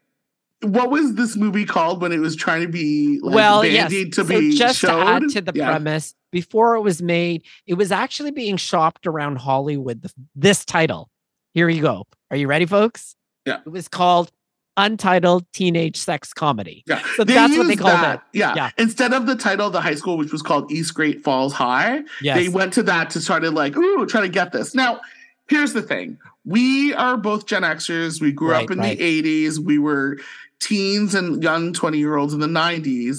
What was this movie called when it was trying to be like well, yes. to so be just showed? to add to the Yeah. premise, before it was made, it was actually being shopped around Hollywood. The, this title. Here you go. Are you ready, folks? Yeah. It was called Untitled Teenage Sex Comedy. Yeah. So that's what they called that. it. Yeah. Yeah. Instead of the title of the high school, which was called East Great Falls High, Yes. they went to that to try to like, ooh, try to get this. Now, here's the thing. We are both Gen Xers. We grew Right, up in right. the 80s. We were teens and young 20 year olds in the 90s.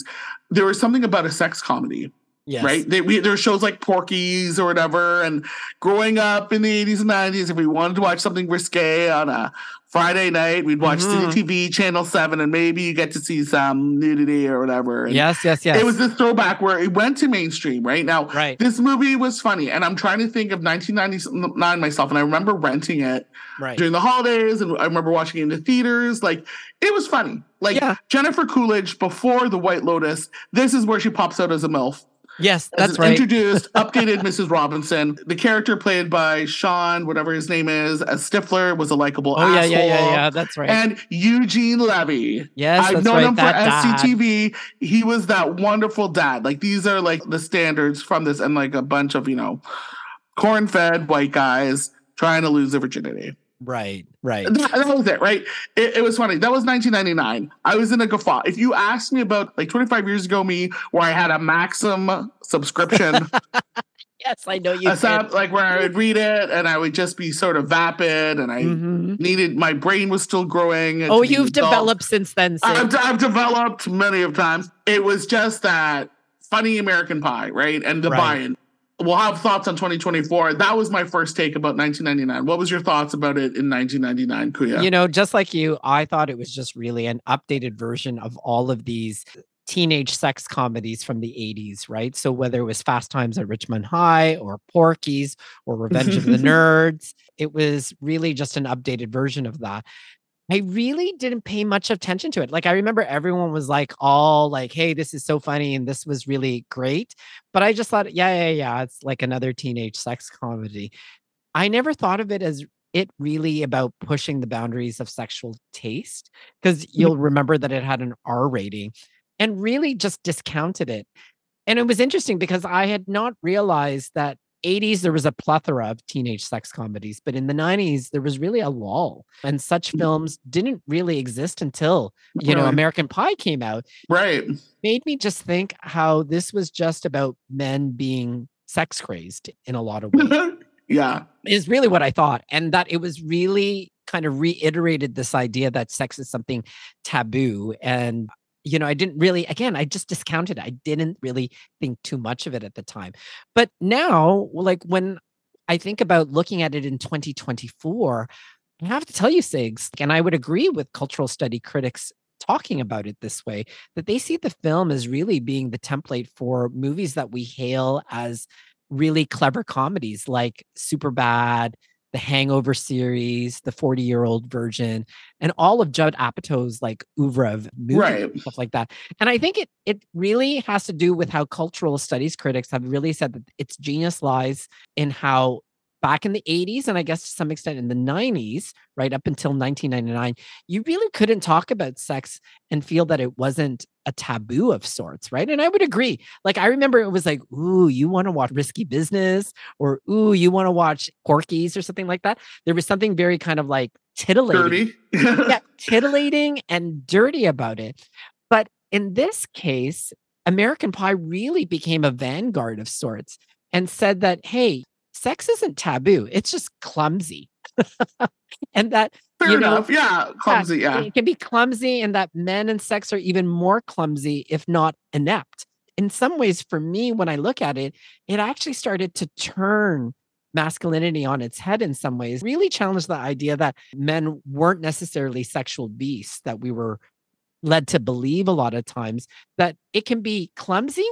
There was something about a sex comedy, yes. right? They, we, there were shows like Porky's or whatever. And growing up in the 80s and 90s, if we wanted to watch something risque on a Friday night, we'd watch Mhm. City TV, Channel 7, and maybe you get to see some nudity or whatever. And Yes, yes, yes. It was this throwback where it went to mainstream, right? Now, right, this movie was funny, and I'm trying to think of 1999 myself, and I remember renting it right. during the holidays, and I remember watching it in the theaters. Like, it was funny. Like Yeah. Jennifer Coolidge before The White Lotus, this is where she pops out as a MILF. Yes, that's right. Introduced, updated Mrs. Robinson. The character played by Sean, whatever his name is, as Stifler, was a likable oh yeah, asshole. yeah, yeah, yeah. That's right. And Eugene Levy. yes, I've known right. him for dad. SCTV. He was that wonderful dad. Like these are like the standards from this, and like a bunch of you know, corn-fed white guys trying to lose their virginity. Right, right. That, that was it, right? It, it was funny. That was 1999. I was in a guffaw. If you asked me about like 25 years ago, me where I had a Maxim subscription, Yes, I know you. a sub, like where I would read it and I would just be sort of vapid, and I did. Mhm. needed my brain was still growing. Oh, you've adult. developed since then. I've, I've developed many of times. It was just that funny American Pie, right? And the Right. buy-in. We'll have thoughts on 2024. That was my first take about 1999. What was your thoughts about it in 1999, Kuya? You know, just like you, I thought it was just really an updated version of all of these teenage sex comedies from the 80s, right? So whether it was Fast Times at Ridgemont High or Porky's or Revenge of the Nerds, it was really just an updated version of that. I really didn't pay much attention to it. Like I remember everyone was like all like, "Hey, this is so funny and this was really great." But I just thought, "Yeah, yeah, yeah, it's like another teenage sex comedy." I never thought of it as it really about pushing the boundaries of sexual taste because mm-hmm. you'll remember that it had an R rating and really just discounted it. And it was interesting because I had not realized that 80s there was a plethora of teenage sex comedies, but in the 90s there was really a lull and such Mm. films didn't really exist until, you know, Right. American Pie came out. right. Made me just think how this was just about men being sex crazed in a lot of ways yeah. is really what I thought. And that it was really kind of reiterated this idea that sex is something taboo. And, you know, I didn't really, again, I just discounted it. I didn't really think too much of it at the time. But now, like when I think about looking at it in 2024, I have to tell you, Sigs, and I would agree with cultural study critics talking about it this way, that they see the film as really being the template for movies that we hail as really clever comedies like Superbad, the Hangover series, the 40 year old virgin, and all of Judd Apatow's like oeuvre of movies, Right. stuff like that. And I think it it really has to do with how cultural studies critics have really said that its genius lies in how back in the 80s and I guess to some extent in the 90s, right up until 1999, you really couldn't talk about sex and feel that it wasn't a taboo of sorts, right? And I would agree. Like I remember it was like, ooh, you want to watch Risky Business or ooh, you want to watch Porky's or something like that. There was something very kind of like titillating yeah, titillating and dirty about it. But in this case, American Pie really became a vanguard of sorts and said that, hey, sex isn't taboo, it's just clumsy. and that Fair you know, enough. yeah. Clumsy. Yeah. it can be clumsy, and that men and sex are even more clumsy, if not inept. In some ways, for me, when I look at it, it actually started to turn masculinity on its head in some ways, really challenged the idea that men weren't necessarily sexual beasts, that we were led to believe a lot of times that it can be clumsy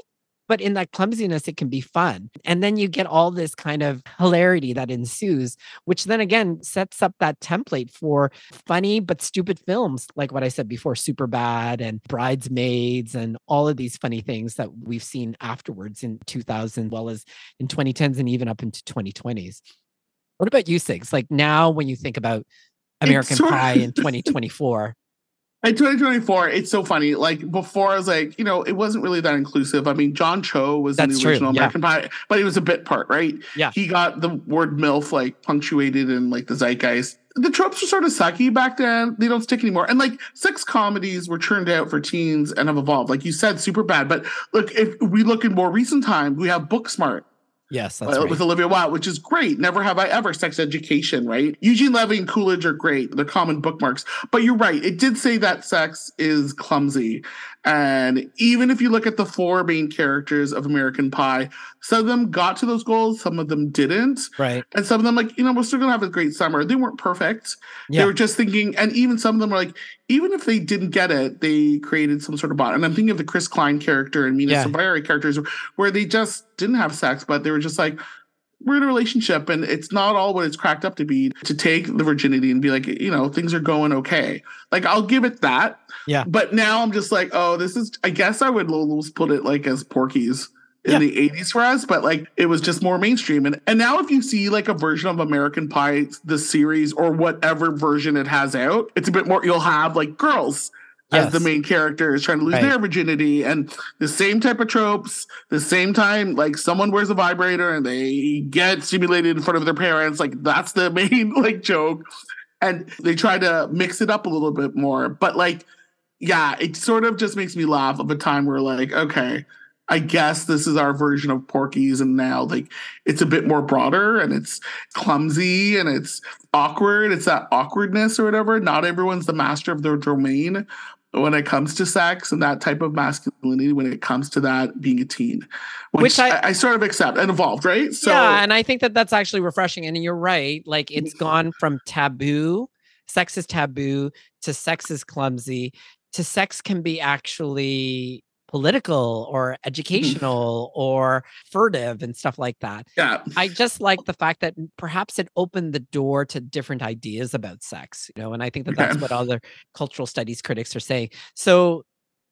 but in that clumsiness, it can be fun. And then you get all this kind of hilarity that ensues, which then again sets up that template for funny but stupid films, like what I said before, Super Bad and Bridesmaids, and all of these funny things that we've seen afterwards in 2000, well as in 2010s and even up into 2020s. What about you, Sigs? Like now, when you think about American Pie in 2024. In 2024, it's so funny. Like before, I was like, you know, it wasn't really that inclusive. I mean, John Cho was That's in the original true. American yeah. Pie, but he was a bit part, right? Yeah. He got the word MILF like punctuated in like the zeitgeist. The tropes were sort of sucky back then. They don't stick anymore. And like sex comedies were churned out for teens and have evolved. Like you said, super bad. But look, if we look in more recent time, we have Booksmart, Yes, uh, with Olivia Wilde, which is great. Never have I ever sex education, right? Eugene Levy and Coolidge are great. They're common bookmarks. But you're right. It did say that sex is clumsy. And even if you look at the four main characters of American Pie, some of them got to those goals, some of them didn't. Right. And some of them, like, you know, we're still gonna have a great summer. They weren't perfect. Yeah. They were just thinking, and even some of them were like, even if they didn't get it, they created some sort of bond. And I'm thinking of the Chris Klein character and Mena yeah. Suvari characters where they just didn't have sex, but they were just like, we're in a relationship and it's not all what it's cracked up to be to take the virginity and be like, you know, things are going okay. Like I'll give it that. Yeah. But now I'm just like, oh, this is I guess I would almost put it like as Porky's in yeah. the 80s for us, but like it was just more mainstream. And and now if you see like a version of American Pie, the series or whatever version it has out, it's a bit more you'll have like girls yes. as the main character is trying to lose right. their virginity and the same type of tropes the same time like someone wears a vibrator and they get stimulated in front of their parents like that's the main like joke and they try to mix it up a little bit more but like yeah it sort of just makes me laugh of a time where like okay I guess this is our version of Porky's, and now like it's a bit more broader and it's clumsy and it's awkward. It's that awkwardness or whatever. Not everyone's the master of their domain, when it comes to sex and that type of masculinity, when it comes to that being a teen, which, which I, I, sort of accept and evolved, right? So, yeah, and I think that that's actually refreshing. And you're right; like it's mm-hmm. gone from taboo, sex is taboo, to sex is clumsy, to sex can be actually political or mm-hmm. educational or furtive and stuff like that. Yeah. I just like the fact that perhaps it opened the door to different ideas about sex, you know, and I think that that's yeah. what other cultural studies critics are saying. So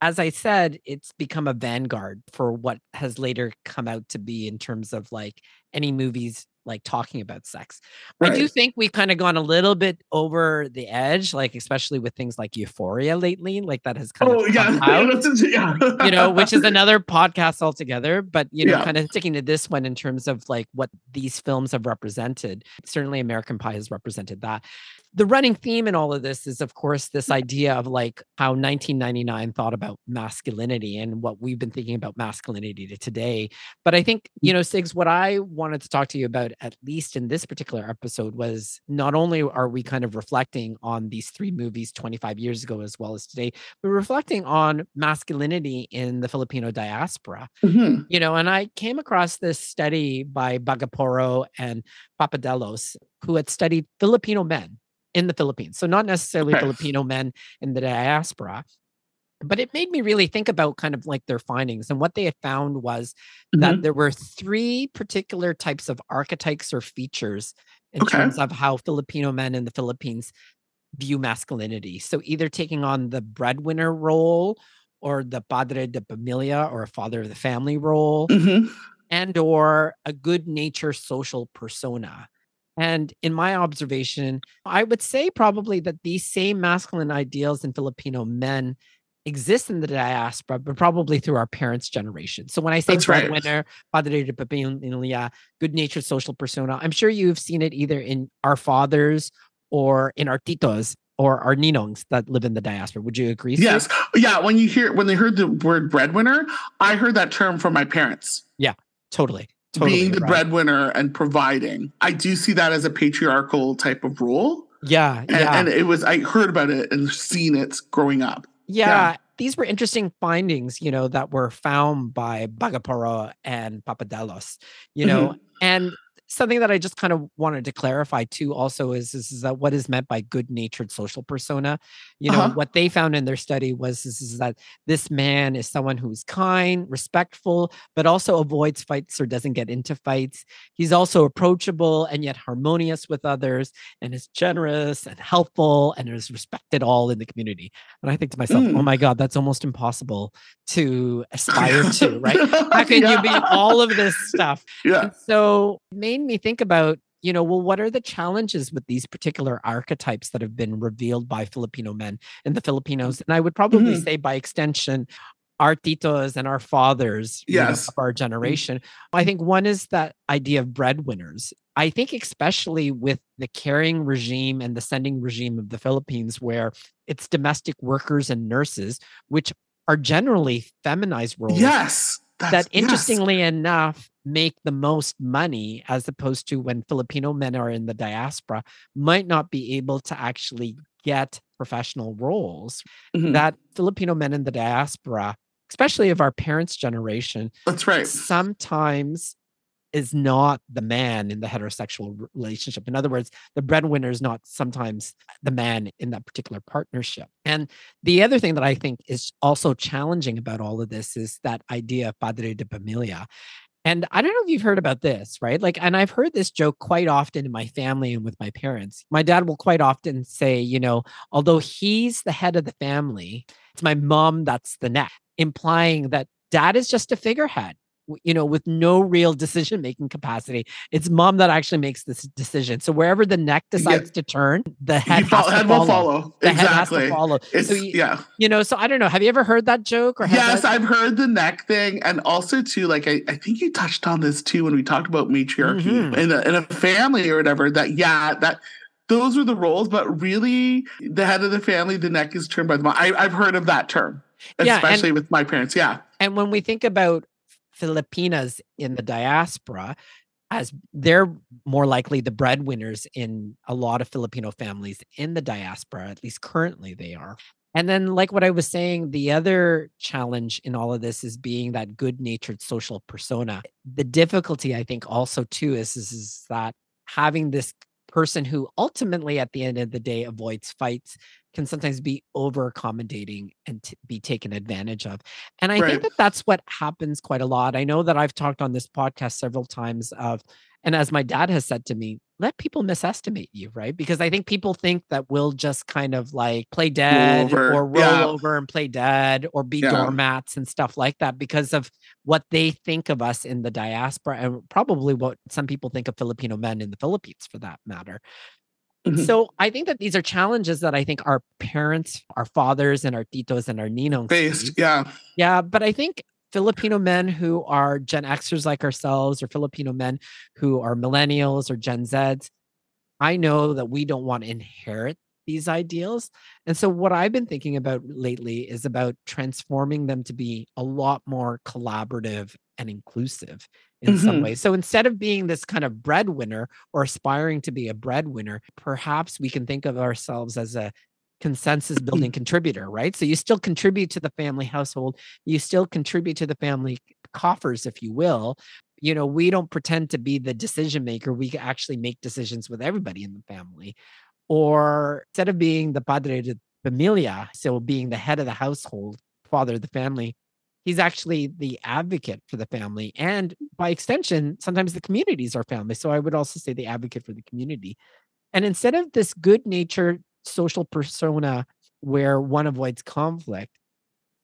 as I said, it's become a vanguard for what has later come out to be in terms of like any movies like talking about sex. Right. I do think we've kind of gone a little bit over the edge, like especially with things like Euphoria lately, like that has kind oh, of yeah. out, yeah. you know, which is another podcast altogether. But you know, yeah. kind of sticking to this one in terms of like what these films have represented. Certainly, American Pie has represented that the running theme in all of this is, of course, this idea of like how 1999 thought about masculinity and what we've been thinking about masculinity to today. But I think, you know, Sigs, what I wanted to talk to you about, at least in this particular episode, was not only are we kind of reflecting on these three movies 25 years ago as well as today, but reflecting on masculinity in the Filipino diaspora. Mm-hmm. You know, and I came across this study by Bagaporo and Papadelos, who had studied Filipino men in the Philippines. So not necessarily okay. Filipino men in the diaspora, but it made me really think about kind of like their findings. And what they had found was mm-hmm. that there were three particular types of archetypes or features in okay. terms of how Filipino men in the Philippines view masculinity. So either taking on the breadwinner role or the padre de familia or a father of the family role. Mm-hmm. And or a good nature social persona. And in my observation, I would say probably that these same masculine ideals in Filipino men exist in the diaspora, but probably through our parents' generation. So when I say That's breadwinner, right. padre de familia, good natured social persona, I'm sure you've seen it either in our fathers or in our titos or our ninongs that live in the diaspora. Would you agree? Yes. Oh, yeah. When you hear when they heard the word breadwinner, I heard that term from my parents. Yeah, totally. Totally being the right. breadwinner and providing. I do see that as a patriarchal type of role. Yeah, and, yeah. and it was I heard about it and seen it growing up. Yeah, yeah. These were interesting findings, you know, that were found by Bagaporo and Papadelos, you know, mm-hmm. and something that I just kind of wanted to clarify too also is, is, is that what is meant by good natured social persona. You know, Uh-huh. what they found in their study was is, is that this man is someone who's kind, respectful, but also avoids fights or doesn't get into fights. He's also approachable and yet harmonious with others and is generous and helpful and is respected all in the community. And I think to myself, oh Mm. my God, that's almost impossible to aspire to, right? How can you be all of this stuff? Yeah. And so it made me think about, you know, well, what are the challenges with these particular archetypes that have been revealed by Filipino men and the Filipinos? And I would probably Mhm. say by extension, our titos and our fathers you know, Yes. of our generation. I think one is that idea of breadwinners. I think especially with the carrying regime and the sending regime of the Philippines, where it's domestic workers and nurses, which are generally feminized roles Yes. that That's, yes. interestingly enough make the most money as opposed to when Filipino men are in the diaspora might not be able to actually get professional roles Mhm. that Filipino men in the diaspora especially of our parents generation That's right. sometimes is not the man in the heterosexual relationship. In other words, the breadwinner is not sometimes the man in that particular partnership. And the other thing that I think is also challenging about all of this is that idea of padre de familia. And I don't know if you've heard about this, right? Like, and I've heard this joke quite often in my family and with my parents. My dad will quite often say, you know, although he's the head of the family, it's my mom that's the neck, implying that dad is just a figurehead you know, with no real decision making capacity. It's mom that actually makes this decision. So wherever the neck decides to turn, the head, You fol- has to head follow. will follow. The head has exactly. to follow. It's so you, yeah. you know, so I don't know. Have you ever heard that joke or Yes, that- I've heard the neck thing, and also too, like I, I think you touched on this too when we talked about matriarchy Mhm. in a in a family or whatever. That yeah, that those are the roles, but really the head of the family, the neck is turned by the mom. I, I've heard of that term, Yeah, and- especially with my parents. Yeah, And when we think about Filipinas in the diaspora, as they're more likely the breadwinners in a lot of Filipino families in the diaspora, at least currently they are. And then, like what I was saying, the other challenge in all of this is being that good natured social persona. The difficulty, I think, also too, is, is, is that having this person who ultimately, at the end of the day, avoids fights can sometimes be over accommodating and t- be taken advantage of. And I Right. think that that's what happens quite a lot. I know that I've talked on this podcast several times of, and as my dad has said to me, let people misestimate you, right? Because I think people think that we'll just kind of like play dead over. or roll Yeah. over and play dead or be Yeah. doormats and stuff like that because of what they think of us in the diaspora and probably what some people think of Filipino men in the Philippines for that matter. Mhm. So I think that these are challenges that I think our parents, our fathers, and our titos and our ninos faced. Yeah, Yeah, but I think Filipino men who are Gen Xers like ourselves, or Filipino men who are millennials or Gen Zs, I know that we don't want to inherit these ideals. And so, what I've been thinking about lately is about transforming them to be a lot more collaborative and inclusive in some Mhm. ways. So, instead of being this kind of breadwinner or aspiring to be a breadwinner, perhaps we can think of ourselves as a consensus building contributor, right? So, you still contribute to the family household, you still contribute to the family coffers, if you will. You know, we don't pretend to be the decision maker. We actually make decisions with everybody in the family or instead of being the padre de familia, so being the head of the household, father of the family, he's actually the advocate for the family. And by extension, sometimes the community is our family. So I would also say the advocate for the community. And instead of this good natured social persona where one avoids conflict,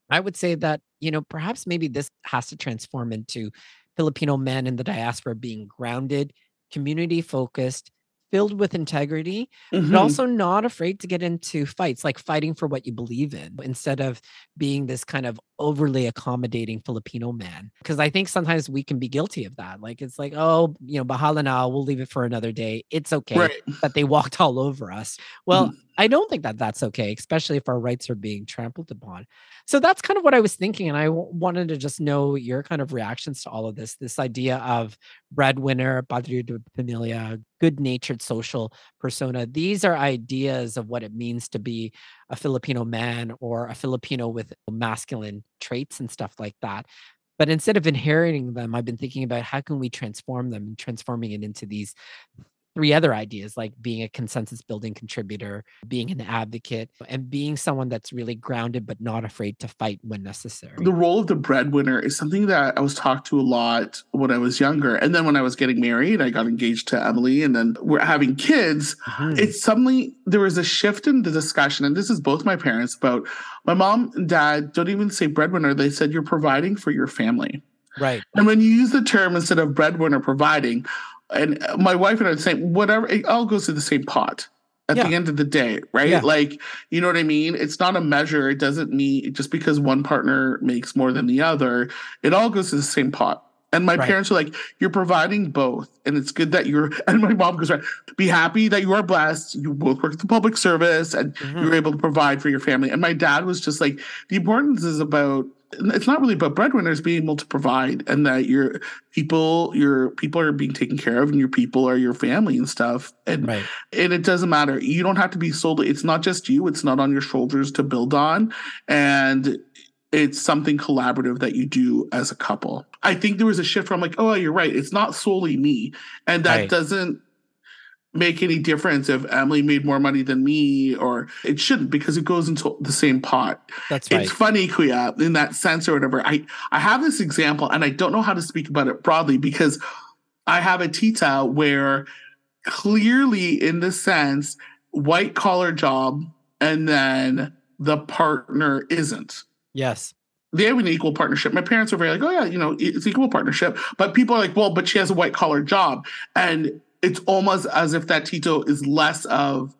I would say that, you know, perhaps maybe this has to transform into Filipino men in the diaspora being grounded, community focused, filled with integrity, Mhm. but also not afraid to get into fights, like fighting for what you believe in instead of being this kind of overly accommodating Filipino man. Because I think sometimes we can be guilty of that. Like it's like, oh, you know, bahala na, we'll leave it for another day. It's okay right. that they walked all over us. Well, Mhm. I don't think that that's okay, especially if our rights are being trampled upon. So that's kind of what I was thinking. And I w- wanted to just know your kind of reactions to all of this this idea of breadwinner, padre de familia, good natured social persona. These are ideas of what it means to be a Filipino man or a Filipino with masculine traits and stuff like that. But instead of inheriting them, I've been thinking about how can we transform them and transforming it into these three other ideas like being a consensus building contributor, being an advocate, and being someone that's really grounded but not afraid to fight when necessary. The role of the breadwinner is something that I was talked to a lot when I was younger. And then when I was getting married, I got engaged to Emily, and then we're having kids. Mm-hmm. It's suddenly there was a shift in the discussion, and this is both my parents about my mom and dad don't even say breadwinner, they said you're providing for your family. Right. And when you use the term instead of breadwinner providing, and my wife and I are saying whatever it all goes to the same pot at yeah. the end of the day, right? Yeah. Like, you know what I mean? It's not a measure. It doesn't mean just because one partner makes more than the other, it all goes to the same pot. And my right. parents are like, you're providing both. And it's good that you're, and my mom goes, right, be happy that you are blessed. You both work at the public service and mm-hmm. you're able to provide for your family. And my dad was just like, the importance is about it's not really about breadwinners being able to provide and that your people your people are being taken care of and your people are your family and stuff. And right. and it doesn't matter. You don't have to be solely it's not just you. It's not on your shoulders to build on. And it's something collaborative that you do as a couple. I think there was a shift i'm like oh you're right. It's not solely me. And that right. doesn't make any difference if Emily made more money than me, or it shouldn't because it goes into the same pot. That's right. It's funny, Kuya, in that sense or whatever. I, I have this example and I don't know how to speak about it broadly because I have a tita where clearly, in the sense, white collar job and then the partner isn't. Yes they have an equal partnership. My parents are very like, oh yeah, you know, it's equal partnership. But people are like, well, but she has a white collar job, and it's almost as if that Tito is less of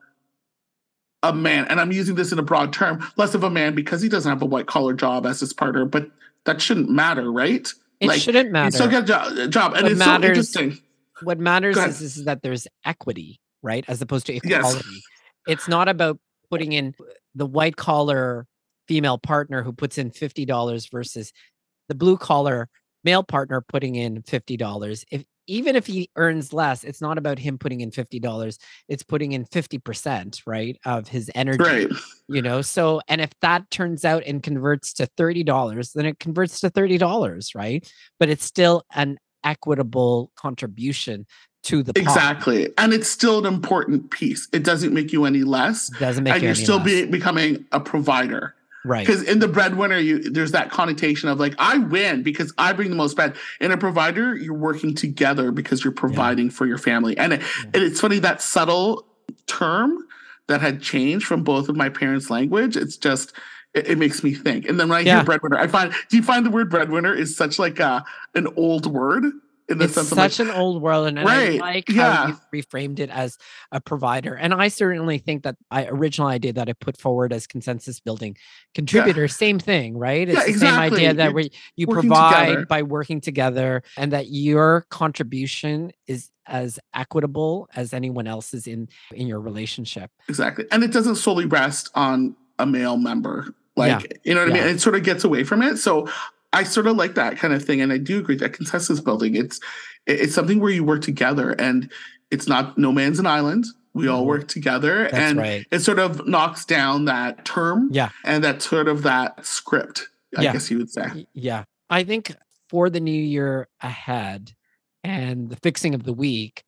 a man, and I'm using this in a broad term, less of a man because he doesn't have a white collar job as his partner, but that shouldn't matter, right? It like, shouldn't matter. still get a jo- job, and what it's matters, so interesting. What matters is, is that there's equity, right, as opposed to equality. Yes. It's not about putting in the white collar female partner who puts in fifty dollars versus the blue collar male partner putting in fifty dollars. If even if he earns less, it's not about him putting in $50. It's putting in 50%, right, of his energy. Right. You know, so, and if that turns out and converts to $30, then it converts to $30, right? But it's still an equitable contribution to the exactly and it's still an important piece it doesn't make you any less doesn't make and you you're still be, becoming a provider Right. Because in the breadwinner, you there's that connotation of like, I win because I bring the most bread. In a provider, you're working together because you're providing yeah. for your family. And, it, yeah. and it's funny that subtle term that had changed from both of my parents' language. It's just it, it makes me think. And then when I yeah. hear breadwinner, I find do you find the word breadwinner is such like a an old word? In the it's sense such like, an old world and, right, I like yeah. how you reframed it as a provider. And I certainly think that I original idea that I put forward as consensus building contributor, yeah. same thing, right? It's yeah, the exactly. same idea that we you provide together. by working together and that your contribution is as equitable as anyone else's in in your relationship. Exactly. And it doesn't solely rest on a male member like you know what i mean it sort of gets away from it so I sort of like that kind of thing, and I do agree that consensus building. It's it's something where you work together, and it's not no man's an island. We all mm-hmm. work together, That's and right. it sort of knocks down that term, yeah, and that sort of that script. I yeah. guess you would say, yeah. I think for the new year ahead and the fixing of the week,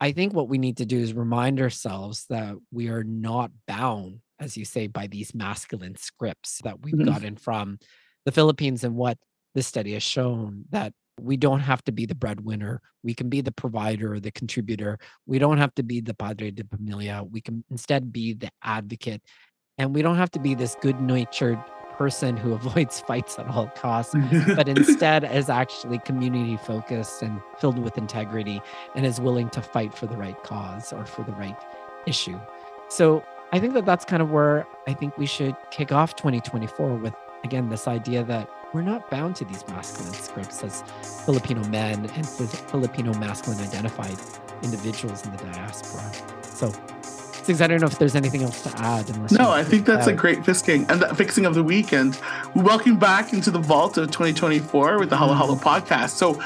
I think what we need to do is remind ourselves that we are not bound, as you say, by these masculine scripts that we've mm-hmm. gotten from the Philippines and what this study has shown that we don't have to be the breadwinner. We can be the provider, or the contributor. We don't have to be the padre de familia. We can instead be the advocate. And we don't have to be this good natured person who avoids fights at all costs, but instead is actually community focused and filled with integrity and is willing to fight for the right cause or for the right issue. So I think that that's kind of where I think we should kick off 2024 with, again, this idea that we're not bound to these masculine scripts as Filipino men and Filipino masculine identified individuals in the diaspora. So, I don't know if there's anything else to add. No, I think that's a great fixing and that fixing of the weekend. We welcome back into the vault of 2024 with the Halo Halo podcast. So,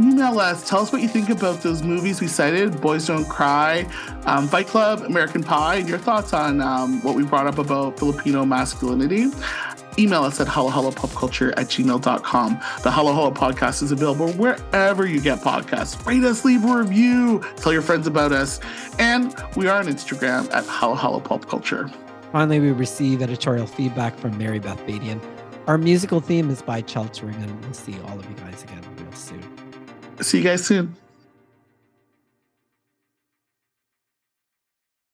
email us. Tell us what you think about those movies we cited Boys Don't Cry, um, Fight Club, American Pie, and your thoughts on um, what we brought up about Filipino masculinity. Email us at halohalopopculture at gmail.com. The Halo Halo podcast is available wherever you get podcasts. Rate us, leave a review, tell your friends about us. And we are on Instagram at Halo Halo Pop Culture. Finally, we receive editorial feedback from Mary Beth Badian. Our musical theme is by Cheltering, and we'll see all of you guys again real soon. See you guys soon.